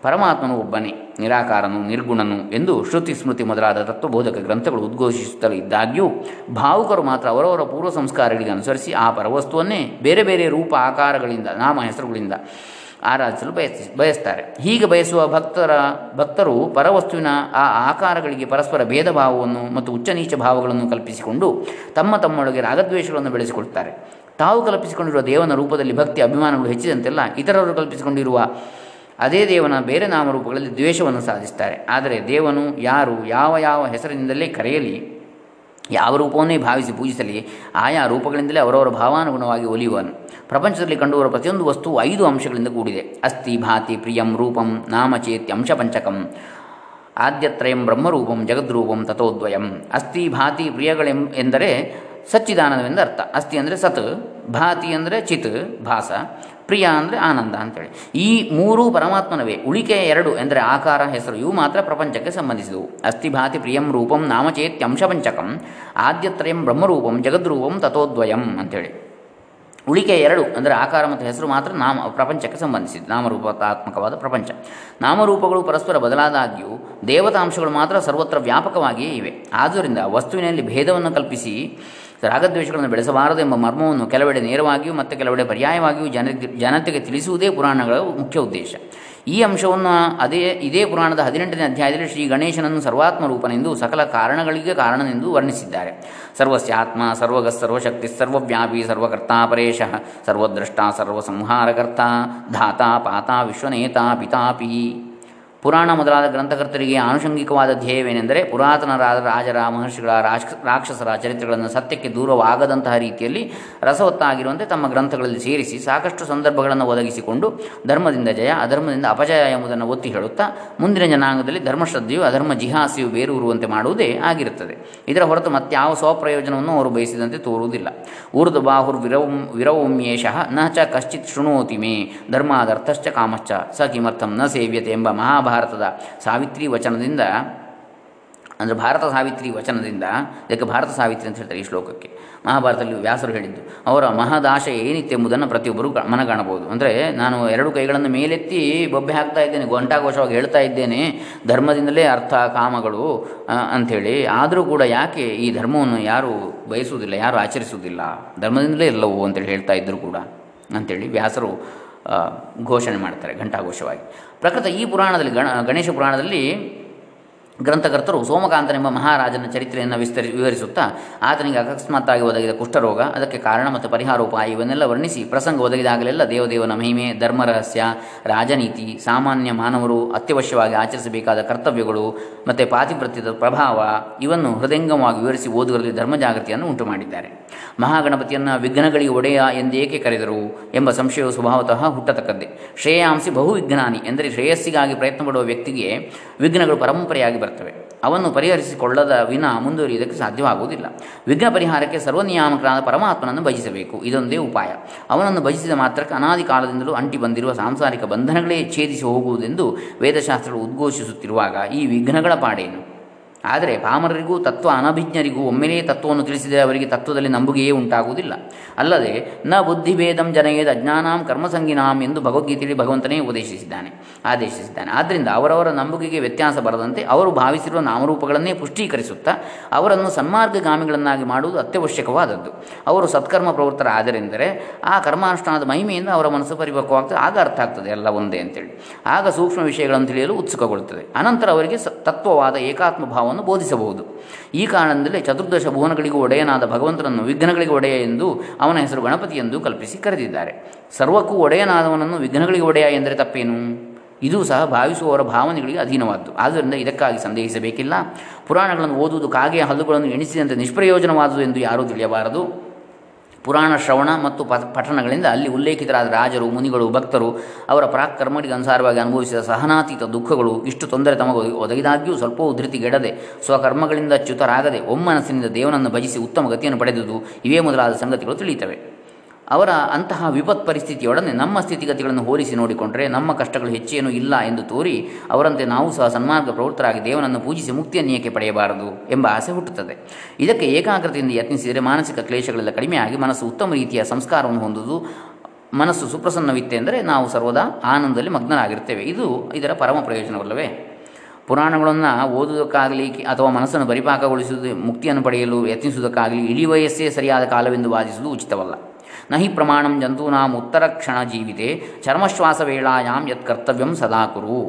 ಪರಮಾತ್ಮನು ಒಬ್ಬನೇ, ನಿರಾಕಾರನು, ನಿರ್ಗುಣನು ಎಂದು ಶ್ರುತಿ ಸ್ಮೃತಿ ಮೊದಲಾದ ತತ್ವಬೋಧಕ ಗ್ರಂಥಗಳು ಉದ್ಘೋಷಿಸುತ್ತಲೇ ಇದ್ದಾಗ್ಯೂ ಭಾವುಕರು ಮಾತ್ರ ಅವರವರ ಪೂರ್ವ ಸಂಸ್ಕಾರಗಳಿಗೆ ಅನುಸರಿಸಿ ಆ ಪರವಸ್ತುವನ್ನೇ ಬೇರೆ ಬೇರೆ ರೂಪ ಆಕಾರಗಳಿಂದ, ನಾಮ ಹೆಸರುಗಳಿಂದ ಆರಾಧಿಸಲು ಬಯಸಿ, ಬಯಸ್ತಾರೆ. ಹೀಗೆ ಬಯಸುವ ಭಕ್ತರ, ಭಕ್ತರು ಪರವಸ್ತುವಿನ ಆ ಆಕಾರಗಳಿಗೆ ಪರಸ್ಪರ ಭೇದ ಭಾವವನ್ನು ಮತ್ತು ಉಚ್ಚ ನೀಚ ಭಾವಗಳನ್ನು ಕಲ್ಪಿಸಿಕೊಂಡು ತಮ್ಮ ತಮ್ಮೊಳಗೆ ರಾಗದ್ವೇಷಗಳನ್ನು ಬೆಳೆಸಿಕೊಳ್ತಾರೆ. ತಾವು ಕಲ್ಪಿಸಿಕೊಂಡಿರುವ ದೇವನ ರೂಪದಲ್ಲಿ ಭಕ್ತಿ ಅಭಿಮಾನಗಳು ಹೆಚ್ಚಿದಂತೆಲ್ಲ ಇತರರು ಕಲ್ಪಿಸಿಕೊಂಡಿರುವ ಅದೇ ದೇವನ ಬೇರೆ ನಾಮರೂಪಗಳಲ್ಲಿ ದ್ವೇಷವನ್ನು ಸಾಧಿಸ್ತಾರೆ. ಆದರೆ ದೇವನು ಯಾರು, ಯಾವ ಯಾವ ಹೆಸರಿನಿಂದಲೇ ಕರೆಯಲಿ ಯಾವ ರೂಪವನ್ನೇ ಭಾವಿಸಿ ಪೂಜಿಸಲಿ, ಆಯಾ ರೂಪಗಳಿಂದಲೇ ಅವರವರ ಭಾವಾನುಗುಣವಾಗಿ ಒಲಿಯುವನು. ಪ್ರಪಂಚದಲ್ಲಿ ಕಂಡುಬರುವ ಪ್ರತಿಯೊಂದು ವಸ್ತು ಐದು ಅಂಶಗಳಿಂದ ಕೂಡಿದೆ. ಅಸ್ಥಿ, ಭಾತಿ, ಪ್ರಿಯಂ, ರೂಪಂ ನಾಮಚೇತ್ಯ ಅಂಶಪಂಚಕಂ, ಆದ್ಯತ್ರಯಂ, ಬ್ರಹ್ಮರೂಪಂ, ಜಗದ್ರೂಪಂ, ತಥೋದ್ವಯಂ. ಅಸ್ಥಿ, ಭಾತಿ, ಪ್ರಿಯಗಳೆಂ ಎಂದರೆ ಸಚ್ಚಿದಾನಂದವೆಂದು ಅರ್ಥ ಅಸ್ಥಿ ಅಂದರೆ ಸತ್, ಭಾತಿ ಅಂದರೆ ಚಿತ್, ಭಾಸ. ಪ್ರಿಯ ಅಂದರೆ ಆನಂದ ಅಂತೇಳಿ. ಈ ಮೂರೂ ಪರಮಾತ್ಮನವೇ, ಉಳಿಕೆ ಎರಡು ಎಂದರೆ ಆಕಾರ, ಹೆಸರು, ಇವು ಮಾತ್ರ ಪ್ರಪಂಚಕ್ಕೆ ಸಂಬಂಧಿಸಿದವು. ಅಸ್ಥಿಭಾತಿ ಪ್ರಿಯಂ ರೂಪಂ ನಾಮಚೇತ್ಯಂಶಪಂಚಕಂ ಆದ್ಯತ್ರಯಂ ಬ್ರಹ್ಮರೂಪಂ ಜಗದ್ರೂಪಂ ತಥೋದ್ವಯಂ ಅಂಥೇಳಿ ಉಳಿಕೆ ಎರಡು ಅಂದರೆ ಆಕಾರ ಮತ್ತು ಹೆಸರು ಮಾತ್ರ ನಾಮ, ಪ್ರಪಂಚಕ್ಕೆ ಸಂಬಂಧಿಸಿದ್ದು. ನಾಮರೂಪಾತ್ಮಕವಾದ ಪ್ರಪಂಚ. ನಾಮರೂಪಗಳು ಪರಸ್ಪರ ಬದಲಾದಾಗ್ಯೂ ದೇವತಾಂಶಗಳು ಮಾತ್ರ ಸರ್ವತ್ರ ವ್ಯಾಪಕವಾಗಿಯೇ ಇವೆ. ಆದ್ದರಿಂದ ವಸ್ತುವಿನಲ್ಲಿ ಭೇದವನ್ನು ಕಲ್ಪಿಸಿ ರಾಗದ್ವೇಷಗಳನ್ನು ಬೆಳೆಸಬಾರದು ಎಂಬ ಮರ್ಮವನ್ನು ಕೆಲವೆಡೆ ನೇರವಾಗಿಯೂ ಮತ್ತು ಕೆಲವೆಡೆ ಪರ್ಯಾಯವಾಗಿಯೂ ಜನ ಜನತೆಗೆ ತಿಳಿಸುವುದೇ ಪುರಾಣಗಳ ಮುಖ್ಯ ಉದ್ದೇಶ. ಈ ಅಂಶವನ್ನು ಅದೇ, ಇದೇ ಪುರಾಣದ ಹದಿನೆಂಟನೇ ಅಧ್ಯಾಯದಲ್ಲಿ ಶ್ರೀ ಗಣೇಶನನ್ನು ಸರ್ವಾತ್ಮ ರೂಪನೆಂದು ಸಕಲ ಕಾರಣಗಳಿಗೆ ಕಾರಣನೆಂದು ವರ್ಣಿಸಿದ್ದಾರೆ. ಸರ್ವಸ್ಯಾತ್ಮ ಸರ್ವಗ ಸರ್ವಶಕ್ತಿ ಸರ್ವವ್ಯಾಪಿ, ಸರ್ವಕರ್ತಾ ಪರೇಶ, ಸರ್ವದ್ರಷ್ಟ, ಸರ್ವಸಂಹಾರಕರ್ತ, ಧಾತಾ, ಪಾತಾ, ವಿಶ್ವನೇತ, ಪಿತಾಪಿ. ಪುರಾಣ ಮೊದಲಾದ ಗ್ರಂಥಕರ್ತರಿಗೆ ಆನುಷಂಗಿಕವಾದ ಧ್ಯೇಯವೇನೆಂದರೆ ಪುರಾತನರಾದ ರಾಜರ ಮಹರ್ಷಿಗಳ ರಾಕ್ಷಸರ ಚರಿತ್ರೆಗಳನ್ನು ಸತ್ಯಕ್ಕೆ ದೂರವಾಗದಂತಹ ರೀತಿಯಲ್ಲಿ ರಸವತ್ತಾಗಿರುವಂತೆ ತಮ್ಮ ಗ್ರಂಥಗಳಲ್ಲಿ ಸೇರಿಸಿ ಸಾಕಷ್ಟು ಸಂದರ್ಭಗಳನ್ನು ಒದಗಿಸಿಕೊಂಡು ಧರ್ಮದಿಂದ ಜಯ, ಅಧರ್ಮದಿಂದ ಅಪಜಯ ಎಂಬುದನ್ನು ಒತ್ತಿ ಹೇಳುತ್ತಾ ಮುಂದಿನ ಜನಾಂಗದಲ್ಲಿ ಧರ್ಮಶ್ರದ್ಧೆಯು ಅಧರ್ಮ ಜಿಹಾಸಿಯು ಬೇರೂರುವಂತೆ ಮಾಡುವುದೇ ಆಗಿರುತ್ತದೆ. ಇದರ ಹೊರತು ಮತ್ಯಾವ ಸ್ವಪ್ರಯೋಜನವನ್ನು ಅವರು ಬಯಸಿದಂತೆ ತೋರುವುದಿಲ್ಲ. ಊರ್ದು ಬಾಹುರ್ ವಿರವಂ ವಿರವಮ್ಯೇಷ ನ ಚ ಕಶ್ಚಿತ್ ಶೃಣೋತಿ ಮೇ ಧರ್ಮಾದರ್ಥಶ್ಚ ಕಾಮಶ್ಚ ಸ ಕಿಮರ್ಥಂ ನ ಸೇವ್ಯತೆ ಎಂಬ ಮಹಾಭಾರತ ಭಾರತದ ಸಾವಿತ್ರಿ ವಚನದಿಂದ, ಅಂದರೆ ಭಾರತ ಸಾವಿತ್ರಿ ವಚನದಿಂದ, ಇದಕ್ಕೆ ಭಾರತ ಸಾವಿತ್ರಿ ಅಂತ ಹೇಳ್ತಾರೆ ಈ ಶ್ಲೋಕಕ್ಕೆ. ಮಹಾಭಾರತದಲ್ಲಿ ವ್ಯಾಸರು ಹೇಳಿದ್ದು, ಅವರ ಮಹದಾಶ ಏನಿತ್ತೆಂಬುದನ್ನು ಪ್ರತಿಯೊಬ್ಬರು ಮನಗಾಣಬಹುದು. ಅಂದರೆ ನಾನು ಎರಡು ಕೈಗಳನ್ನು ಮೇಲೆತ್ತಿ ಬೊಬ್ಬೆ ಹಾಕ್ತಾ ಇದ್ದೇನೆ, ಘಂಟಾಘೋಷವಾಗಿ ಹೇಳ್ತಾ ಇದ್ದೇನೆ, ಧರ್ಮದಿಂದಲೇ ಅರ್ಥ ಕಾಮಗಳು ಅಂಥೇಳಿ. ಆದರೂ ಕೂಡ ಯಾಕೆ ಈ ಧರ್ಮವನ್ನು ಯಾರು ಬಯಸುವುದಿಲ್ಲ, ಯಾರು ಆಚರಿಸುವುದಿಲ್ಲ? ಧರ್ಮದಿಂದಲೇ ಎಲ್ಲವೂ ಅಂತೇಳಿ ಹೇಳ್ತಾ ಇದ್ದರು ಕೂಡ, ಅಂಥೇಳಿ ವ್ಯಾಸರು ಘೋಷಣೆ ಮಾಡ್ತಾರೆ, ಘಂಟಾಘೋಷವಾಗಿ. ಪ್ರಕೃತ ಈ ಪುರಾಣದಲ್ಲಿ, ಗಣ, ಗಣೇಶ ಪುರಾಣದಲ್ಲಿ ಗ್ರಂಥಕರ್ತರು ಸೋಮಕಾಂತನೆಂಬ ಮಹಾರಾಜನ ಚರಿತ್ರೆಯನ್ನು ವಿಸ್ತರಿ, ವಿವರಿಸುತ್ತಾ, ಆತನಿಗೆ ಅಕಸ್ಮಾತ್ತಾಗಿ ಒದಗಿದ ಕುಷ್ಠರೋಗ, ಅದಕ್ಕೆ ಕಾರಣ ಮತ್ತು ಪರಿಹಾರೋಪಾಯ ಇವನ್ನೆಲ್ಲ ವರ್ಣಿಸಿ, ಪ್ರಸಂಗ ಒದಗಿದಾಗಲೆಲ್ಲ ದೇವದೇವನ ಮಹಿಮೆ ಧರ್ಮ ರಹಸ್ಯ ರಾಜನೀತಿ, ಸಾಮಾನ್ಯ ಮಾನವರು ಅತ್ಯವಶ್ಯವಾಗಿ ಆಚರಿಸಬೇಕಾದ ಕರ್ತವ್ಯಗಳು ಮತ್ತು ಪಾತಿಪ್ರತ್ಯದ ಪ್ರಭಾವ, ಇವನ್ನು ಹೃದಯಂಗಮವಾಗಿ ವಿವರಿಸಿ ಓದುಗರಲ್ಲಿ ಧರ್ಮ ಜಾಗೃತಿಯನ್ನು ಉಂಟು ಮಾಡಿದ್ದಾರೆ ಮಹಾಗಣಪತಿಯನ್ನು ವಿಘ್ನಗಳಿಗೆ ಒಡೆಯ ಎಂದೇಕೆ ಕರೆದರು ಎಂಬ ಸಂಶಯವು ಸ್ವಭಾವತಃ ಹುಟ್ಟತಕ್ಕದ್ದೇ. ಶ್ರೇಯಾಂಸಿ ಬಹು ವಿಘ್ನಾನಿ ಎಂದರೆ ಶ್ರೇಯಸ್ಸಿಗಾಗಿ ಪ್ರಯತ್ನ ಪಡುವ ವ್ಯಕ್ತಿಗೆ ವಿಘ್ನಗಳು ಪರಂಪರೆಯಾಗಿ ಬರ್ತವೆ. ಅವನ್ನು ಪರಿಹರಿಸಿಕೊಳ್ಳದ ವಿನ ಮುಂದುವರಿಯುವುದಕ್ಕೆ ಸಾಧ್ಯವಾಗುವುದಿಲ್ಲ. ವಿಘ್ನ ಪರಿಹಾರಕ್ಕೆ ಸರ್ವನಿಯಾಮಕರಾದ ಪರಮಾತ್ಮನನ್ನು ಭಜಿಸಬೇಕು. ಇದೊಂದೇ ಉಪಾಯ. ಅವನನ್ನು ಭಜಿಸಿದ ಮಾತ್ರಕ್ಕೆ ಅನಾದಿ ಕಾಲದಿಂದಲೂ ಅಂಟಿ ಬಂದಿರುವ ಸಾಂಸಾರಿಕ ಬಂಧನಗಳೇ ಛೇದಿಸಿ ಹೋಗುವುದೆಂದು ವೇದಶಾಸ್ತ್ರಗಳು ಉದ್ಘೋಷಿಸುತ್ತಿರುವಾಗ ಈ ವಿಘ್ನಗಳ ಪಾಡೇನು? ಆದರೆ ಪಾಮರರಿಗೂ ತತ್ವ ಅನಭಿಜ್ಞರಿಗೂ ಒಮ್ಮೆಲೇ ತತ್ವವನ್ನು ತಿಳಿಸಿದರೆ ಅವರಿಗೆ ತತ್ವದಲ್ಲಿ ನಂಬುಗೆಯೇ ಉಂಟಾಗುವುದಿಲ್ಲ. ಅಲ್ಲದೆ, ನ ಬುದ್ಧಿಭೇದಂ ಜನಯೇದ ಅಜ್ಞಾನಾಂ ಕರ್ಮಸಂಗಿನಾಂ ಎಂದು ಭಗವದ್ಗೀತೆಯಲ್ಲಿ ಭಗವಂತನೇ ಉಪದೇಶಿಸಿದ್ದಾನೆ, ಆದೇಶಿಸಿದ್ದಾನೆ. ಆದ್ದರಿಂದ ಅವರವರ ನಂಬುಗೆಗೆ ವ್ಯತ್ಯಾಸ ಬರದಂತೆ ಅವರು ಭಾವಿಸಿರುವ ನಾಮರೂಪಗಳನ್ನೇ ಪುಷ್ಟೀಕರಿಸುತ್ತಾ ಅವರನ್ನು ಸನ್ಮಾರ್ಗಗಾಮಿಗಳನ್ನಾಗಿ ಮಾಡುವುದು ಅತ್ಯವಶ್ಯಕವಾದದ್ದು. ಅವರು ಸತ್ಕರ್ಮ ಪ್ರವೃತ್ತರಾದರೆಂದರೆ ಆ ಕರ್ಮಾನುಷ್ಠಾನದ ಮಹಿಮೆಯಿಂದ ಅವರ ಮನಸ್ಸು ಪರಿಪಕ್ವವಾಗ್ತದೆ. ಆಗ ಅರ್ಥ ಆಗ್ತದೆ ಎಲ್ಲ ಒಂದೇ ಅಂತೇಳಿ. ಆಗ ಸೂಕ್ಷ್ಮ ವಿಷಯಗಳನ್ನು ತಿಳಿಯಲು ಉತ್ಸುಕಗೊಳ್ಳುತ್ತದೆ. ಅನಂತರ ಅವರಿಗೆ ತತ್ವವಾದ ಏಕಾತ್ಮ ಭಾವ ಬೋಧಿಸಬಹುದು. ಈ ಕಾರಣದಿಂದಲೇ ಚತುರ್ದಶ ಭುವನಗಳಿಗೂ ಒಡೆಯನಾದ ಭಗವಂತನನ್ನು ವಿಘ್ನಗಳಿಗೆ ಒಡೆಯ ಎಂದು ಅವನ ಹೆಸರು ಗಣಪತಿ ಎಂದು ಕಲ್ಪಿಸಿ ಕರೆದಿದ್ದಾರೆ. ಸರ್ವಕ್ಕೂ ಒಡೆಯನಾದವನನ್ನು ವಿಘ್ನಗಳಿಗೆ ಒಡೆಯ ಎಂದರೆ ತಪ್ಪೇನು? ಇದು ಸಹ ಭಾವಿಸುವವರ ಭಾವನೆಗಳಿಗೆ ಅಧೀನವಾದ್ದು. ಆದ್ದರಿಂದ ಇದಕ್ಕಾಗಿ ಸಂದೇಹಿಸಬೇಕಿಲ್ಲ. ಪುರಾಣಗಳನ್ನು ಓದುವುದು ಕಾಗೆಯ ಹಲ್ಲುಗಳನ್ನು ಎಣಿಸಿದಂತೆ ನಿಷ್ಪ್ರಯೋಜನವಾದುದು ಎಂದು ಯಾರೂ ತಿಳಿಯಬಾರದು. ಪುರಾಣ ಶ್ರವಣ ಮತ್ತು ಪಠಣಗಳಿಂದ ಅಲ್ಲಿ ಉಲ್ಲೇಖಿತರಾದ ರಾಜರು, ಮುನಿಗಳು, ಭಕ್ತರು ಅವರ ಪರಾಕರ್ಮಗಳಿಗೆ ಅನುಸಾರವಾಗಿ ಅನುಭವಿಸಿದ ಸಹನಾತೀತ ದುಃಖಗಳು ಇಷ್ಟು ತೊಂದರೆ ತಮಗೆ ಒದಗಿದಾಗ್ಯೂ ಸ್ವಲ್ಪ ಉಧೃತಿಗೆಡದೆ ಸ್ವಕರ್ಮಗಳಿಂದ ಚ್ಯುತರಾಗದೆ ಒಮ್ಮನಸ್ಸಿನಿಂದ ದೇವನನ್ನು ಭಜಿಸಿ ಉತ್ತಮ ಗತಿಯನ್ನು ಪಡೆದುದು, ಇವೇ ಮೊದಲಾದ ಸಂಗತಿಗಳು ತಿಳಿಯುತ್ತವೆ. ಅವರ ಅಂತಹ ವಿಪತ್ ಪರಿಸ್ಥಿತಿಯೊಡನೆ ನಮ್ಮ ಸ್ಥಿತಿಗತಿಗಳನ್ನು ಹೋಲಿಸಿ ನೋಡಿಕೊಂಡರೆ ನಮ್ಮ ಕಷ್ಟಗಳು ಹೆಚ್ಚೇನೂ ಇಲ್ಲ ಎಂದು ತೋರಿ ಅವರಂತೆ ನಾವು ಸಹ ಸನ್ಮಾರ್ಗ ಪ್ರವೃತ್ತರಾಗಿ ದೇವನನ್ನು ಪೂಜಿಸಿ ಮುಕ್ತಿಯನ್ನು ಏಕೆ ಪಡೆಯಬಾರದು ಎಂಬ ಆಸೆ ಹುಟ್ಟುತ್ತದೆ. ಇದಕ್ಕೆ ಏಕಾಗ್ರತೆಯಿಂದ ಯತ್ನಿಸಿದರೆ ಮಾನಸಿಕ ಕ್ಲೇಶಗಳೆಲ್ಲ ಕಡಿಮೆಯಾಗಿ ಮನಸ್ಸು ಉತ್ತಮ ರೀತಿಯ ಸಂಸ್ಕಾರವನ್ನು ಹೊಂದುವುದು, ಮನಸ್ಸು ಸುಪ್ರಸನ್ನವಿತ್ತೆ ಅಂದರೆ ನಾವು ಸರ್ವದಾ ಆನಂದದಲ್ಲಿ ಮಗ್ನರಾಗಿರ್ತೇವೆ. ಇದು ಇದರ ಪರಮ ಪ್ರಯೋಜನವಲ್ಲವೇ? ಪುರಾಣಗಳನ್ನು ಓದುವುದಕ್ಕಾಗಲಿ ಅಥವಾ ಮನಸ್ಸನ್ನು ಪರಿಪಾಕಗೊಳಿಸುವುದು, ಮುಕ್ತಿಯನ್ನು ಪಡೆಯಲು ಯತ್ನಿಸುವುದಕ್ಕಾಗಲಿ ಇಳಿ ವಯಸ್ಸೇ ಸರಿಯಾದ ಕಾಲವೆಂದು ವಾದಿಸುವುದು ಉಚಿತವಲ್ಲ. ನಹಿ ಪ್ರಮಾಣಂ ಜಂತೂನಾಂ ಉತ್ತರ ಕ್ಷಣ ಜೀವಿತೆ ಚರ್ಮಶ್ವಾಸ ವೇಳಾಯಾಮ್ ಯತ್ ಕರ್ತವ್ಯಂ ಸದಾ ಕುರು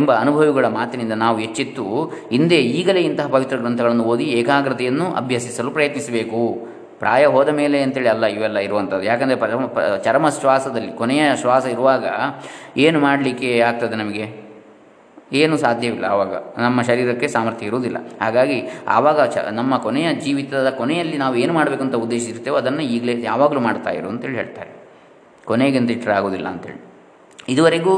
ಎಂಬ ಅನುಭವಿಗಳ ಮಾತಿನಿಂದ ನಾವು ಎಚ್ಚೆತ್ತು, ಹಿಂದೆ ಈಗಲೇ ಇಂತಹ ಪವಿತ್ರ ಗ್ರಂಥಗಳನ್ನು ಓದಿ ಏಕಾಗ್ರತೆಯನ್ನು ಅಭ್ಯಸಿಸಲು ಪ್ರಯತ್ನಿಸಬೇಕು. ಪ್ರಾಯ ಹೋದ ಮೇಲೆ ಅಂತೇಳಿ ಅಲ್ಲ, ಇವೆಲ್ಲ ಇರುವಂಥದ್ದು. ಯಾಕಂದರೆ ಚರ್ಮ ಶ್ವಾಸದಲ್ಲಿ ಕೊನೆಯ ಶ್ವಾಸ ಇರುವಾಗ ಏನು ಮಾಡಲಿಕ್ಕೆ ಆಗ್ತದೆ ನಮಗೆ? ಏನು ಸಾಧ್ಯವಿಲ್ಲ ಆವಾಗ ನಮ್ಮ ಶರೀರಕ್ಕೆ ಸಾಮರ್ಥ್ಯ ಇರುವುದಿಲ್ಲ. ಹಾಗಾಗಿ ಆವಾಗ ಚ, ನಮ್ಮ ಕೊನೆಯ ಜೀವಿತದ ಕೊನೆಯಲ್ಲಿ ನಾವು ಏನು ಮಾಡಬೇಕು ಮಾಡಬೇಕಂತ ಉದ್ದೇಶಿಸಿರ್ತೇವೋ ಅದನ್ನು ಈಗಲೇ ಯಾವಾಗಲೂ ಮಾಡ್ತಾ ಇರು ಅಂತೇಳಿ ಹೇಳ್ತಾರೆ. ಕೊನೆಗೆಂತ ಇಟ್ಟರೆ ಆಗೋದಿಲ್ಲ ಅಂತೇಳಿ ಇದುವರೆಗೂ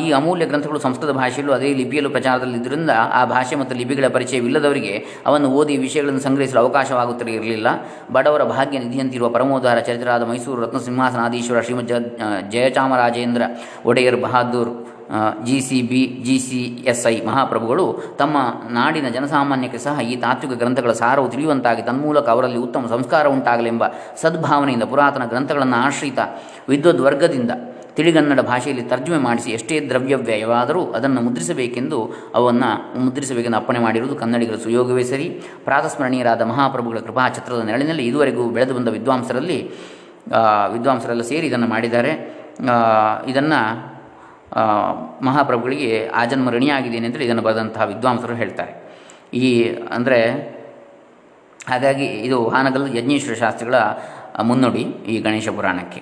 ಈ ಅಮೂಲ್ಯ ಗ್ರಂಥಗಳು ಸಂಸ್ಕೃತ ಭಾಷೆಯಲ್ಲೂ ಅದೇ ಲಿಪಿಯಲ್ಲೂ ಪ್ರಚಾರದಲ್ಲಿದ್ದರಿಂದ ಆ ಭಾಷೆ ಮತ್ತು ಲಿಪಿಗಳ ಪರಿಚಯವಿಲ್ಲದವರಿಗೆ ಅವನ್ನು ಓದಿ ವಿಷಯಗಳನ್ನು ಸಂಗ್ರಹಿಸಲು ಅವಕಾಶವಾಗುತ್ತಿರಲಿಲ್ಲ ಬಡವರ ಭಾಗ್ಯ ನಿಧಿಯಂತಿರುವ ಪರಮೋದ್ಧಾರ ಚರಿತ್ರಾದ Mysuru ರತ್ನಸಿಂಹಾಸನಾಧೀಶ್ವರ Shrimad Jayachamarajendra Wadiyar Bahadur G C B G C S I ಮಹಾಪ್ರಭುಗಳು ತಮ್ಮ ನಾಡಿನ ಜನಸಾಮಾನ್ಯಕ್ಕೆ ಸಹ ಈ ತಾತ್ವಿಕ ಗ್ರಂಥಗಳ ಸಾರವು ತಿಳಿಯುವಂತಾಗಿ ತನ್ಮೂಲಕ ಅವರಲ್ಲಿ ಉತ್ತಮ ಸಂಸ್ಕಾರ ಉಂಟಾಗಲೆಂಬ ಸದ್ಭಾವನೆಯಿಂದ ಪುರಾತನ ಗ್ರಂಥಗಳನ್ನು ಆಶ್ರಿತ ವಿದ್ವದ್ವರ್ಗದಿಂದ ತಿಳಿಗನ್ನಡ ಭಾಷೆಯಲ್ಲಿ ತರ್ಜುಮೆ ಮಾಡಿಸಿ ಎಷ್ಟೇ ದ್ರವ್ಯವ್ಯಯವಾದರೂ ಅದನ್ನು ಮುದ್ರಿಸಬೇಕೆಂದು ಅವನ್ನು ಮುದ್ರಿಸಬೇಕೆಂದು ಅಪ್ಪಣೆ ಮಾಡಿರುವುದು ಕನ್ನಡಿಗರ ಸುಯೋಗವೇ ಸರಿ. ಪ್ರಾತಸ್ಮರಣೀಯರಾದ ಮಹಾಪ್ರಭುಗಳ ಕೃಪಾಛತ್ರದ ನೆರಳಿನಲ್ಲಿ ಇದುವರೆಗೂ ಬೆಳೆದು ಬಂದ ವಿದ್ವಾಂಸರಲ್ಲಿ ವಿದ್ವಾಂಸರೆಲ್ಲ ಸೇರಿ ಇದನ್ನು ಮಾಡಿದ್ದಾರೆ. ಇದನ್ನು ಮಹಾಪ್ರಭುಗಳಿಗೆ ಆಜನ್ಮ ಋಣಿಯಾಗಿದ್ದೇನೆ ಅಂತೇಳಿ ಇದನ್ನು ಬರೆದಂತಹ ವಿದ್ವಾಂಸರು ಹೇಳ್ತಾರೆ. ಈ ಅಂದರೆ ಹಾಗಾಗಿ ಇದು ಹಾನಗಲ್ ಯಜ್ಞೇಶ್ವರ ಶಾಸ್ತ್ರಿಗಳ ಮುನ್ನುಡಿ ಈ ಗಣೇಶ ಪುರಾಣಕ್ಕೆ.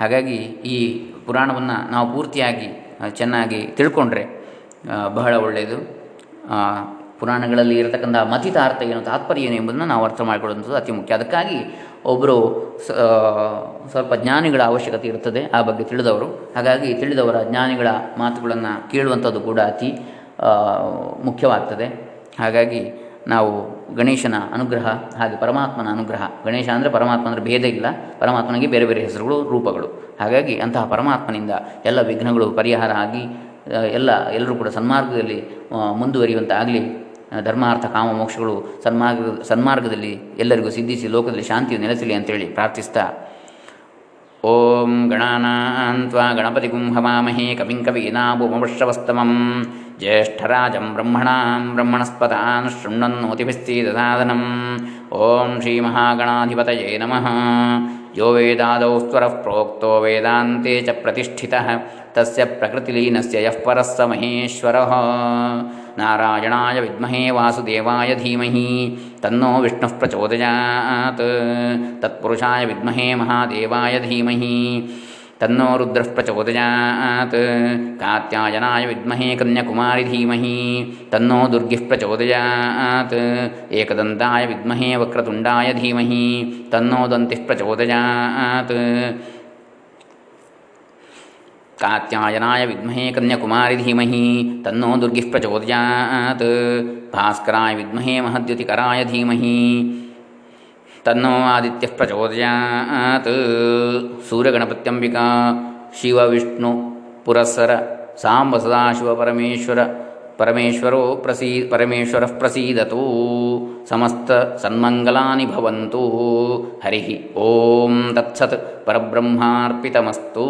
ಹಾಗಾಗಿ ಈ ಪುರಾಣವನ್ನು ನಾವು ಪೂರ್ತಿಯಾಗಿ ಚೆನ್ನಾಗಿ ತಿಳ್ಕೊಂಡ್ರೆ ಬಹಳ ಒಳ್ಳೆಯದು. ಪುರಾಣಗಳಲ್ಲಿ ಇರತಕ್ಕಂಥ ಮತಿತಾರ್ಥ ಏನು ತಾತ್ಪರ್ಯ ಏನು ಎಂಬುದನ್ನು ನಾವು ಅರ್ಥ ಮಾಡಿಕೊಳ್ಳುವಂಥದ್ದು ಅತಿ ಮುಖ್ಯ. ಅದಕ್ಕಾಗಿ ಒಬ್ಬರು ಸ್ವಲ್ಪ ಜ್ಞಾನಿಗಳ ಅವಶ್ಯಕತೆ ಇರ್ತದೆ ಆ ಬಗ್ಗೆ ತಿಳಿದವರು. ಹಾಗಾಗಿ ತಿಳಿದವರ ಜ್ಞಾನಿಗಳ ಮಾತುಗಳನ್ನು ಕೇಳುವಂಥದ್ದು ಕೂಡ ಅತಿ ಮುಖ್ಯವಾಗ್ತದೆ. ಹಾಗಾಗಿ ನಾವು ಗಣೇಶನ ಅನುಗ್ರಹ ಹಾಗೆ ಪರಮಾತ್ಮನ ಅನುಗ್ರಹ, ಗಣೇಶ ಅಂದರೆ ಪರಮಾತ್ಮ ಅಂದರೆ ಭೇದ ಇಲ್ಲ. ಪರಮಾತ್ಮನಿಗೆ ಬೇರೆ ಬೇರೆ ಹೆಸರುಗಳು, ರೂಪಗಳು. ಹಾಗಾಗಿ ಅಂತಹ ಪರಮಾತ್ಮನಿಂದ ಎಲ್ಲ ವಿಘ್ನಗಳು ಪರಿಹಾರ ಆಗಿ ಎಲ್ಲ, ಎಲ್ಲರೂ ಕೂಡ ಸನ್ಮಾರ್ಗದಲ್ಲಿ ಮುಂದುವರಿಯುವಂತಾಗಲಿ. ಧರ್ಮಾರ್ಥ ಕಾಮ ಮೋಕ್ಷಗಳು ಸನ್ಮಾರ್ಗ, ಸನ್ಮಾರ್ಗದಲ್ಲಿ ಎಲ್ಲರಿಗೂ ಸಿದ್ಧಿಸಿ ಲೋಕದಲ್ಲಿ ಶಾಂತಿಯು ನೆಲೆಸಲಿ ಅಂತೇಳಿ ಪ್ರಾರ್ಥಿಸ್ತಾ, ಓಂ ಗಣಾನಾನ್ವಾ ಗಣಪತಿ ಕುಂಭಮಾಮಹೇ ಕವಿಂ ಕವೀನಾಭುಮವಶ್ರವಸ್ತಮಂ ಜ್ಯೇಷ್ಠರಾಜಂ ಬ್ರಹ್ಮಣಾಂ ಬ್ರಹ್ಮಣಸ್ಪತಾನ್ ಶೃಣ್ವನ್ನೋತಿಭಿಸ್ತೀದಸಾದನಂ ಓಂ ಶ್ರೀಮಹಾಗಣಾಧಿಪತಯೇ ನಮಃ, ಯೋ ವೇದಾದೌ ಸ್ವರಃ ಪ್ರೋಕ್ತೋ ವೇದಾಂತೆ ಚ ಪ್ರತಿಷ್ಠಿತಃ, ತಸ್ಯ ಪ್ರಕೃತಿಲೀನಸ್ಯ ಯಃ ಪರಸ್ಸ ಮಹೇಶ್ವರಃ नारायणाय विद्महे वासुदेवाय धीमहि, तन्नो विष्णुः प्रचोदयात्। तत्पुरुषाय विद्महे महादेवाय धीमहि, तन्नो रुद्रः प्रचोदयात्। कात्यायनाय विद्महे कन्याकुमारि धीमहि, तन्नो दुर्गिः प्रचोदयात्। एकदन्ताय विद्महे वक्रतुण्डाय धीमहि, तन्नो दन्तिः प्रचोदयात्। कात्यायनाय विद्महे कन्याकुमारी धीमहि तन्नो दुर्गिः प्रचोदयात्। भास्कराय विद्महे महद्युतिकराय धीमहि तन्नो आदित्यः प्रचोदयात्। सूर्यगणपत्यम्बिका शिवविष्णु पुरस्सर साम्ब सदाशिवपरमेश्वर परमेश्वरो प्रसी परमेश्वरः प्रसीदतु। समस्तसन्मङ्गलानि भवन्तु। हरिः ॐ तत्सत् परब्रह्मार्पितमस्तु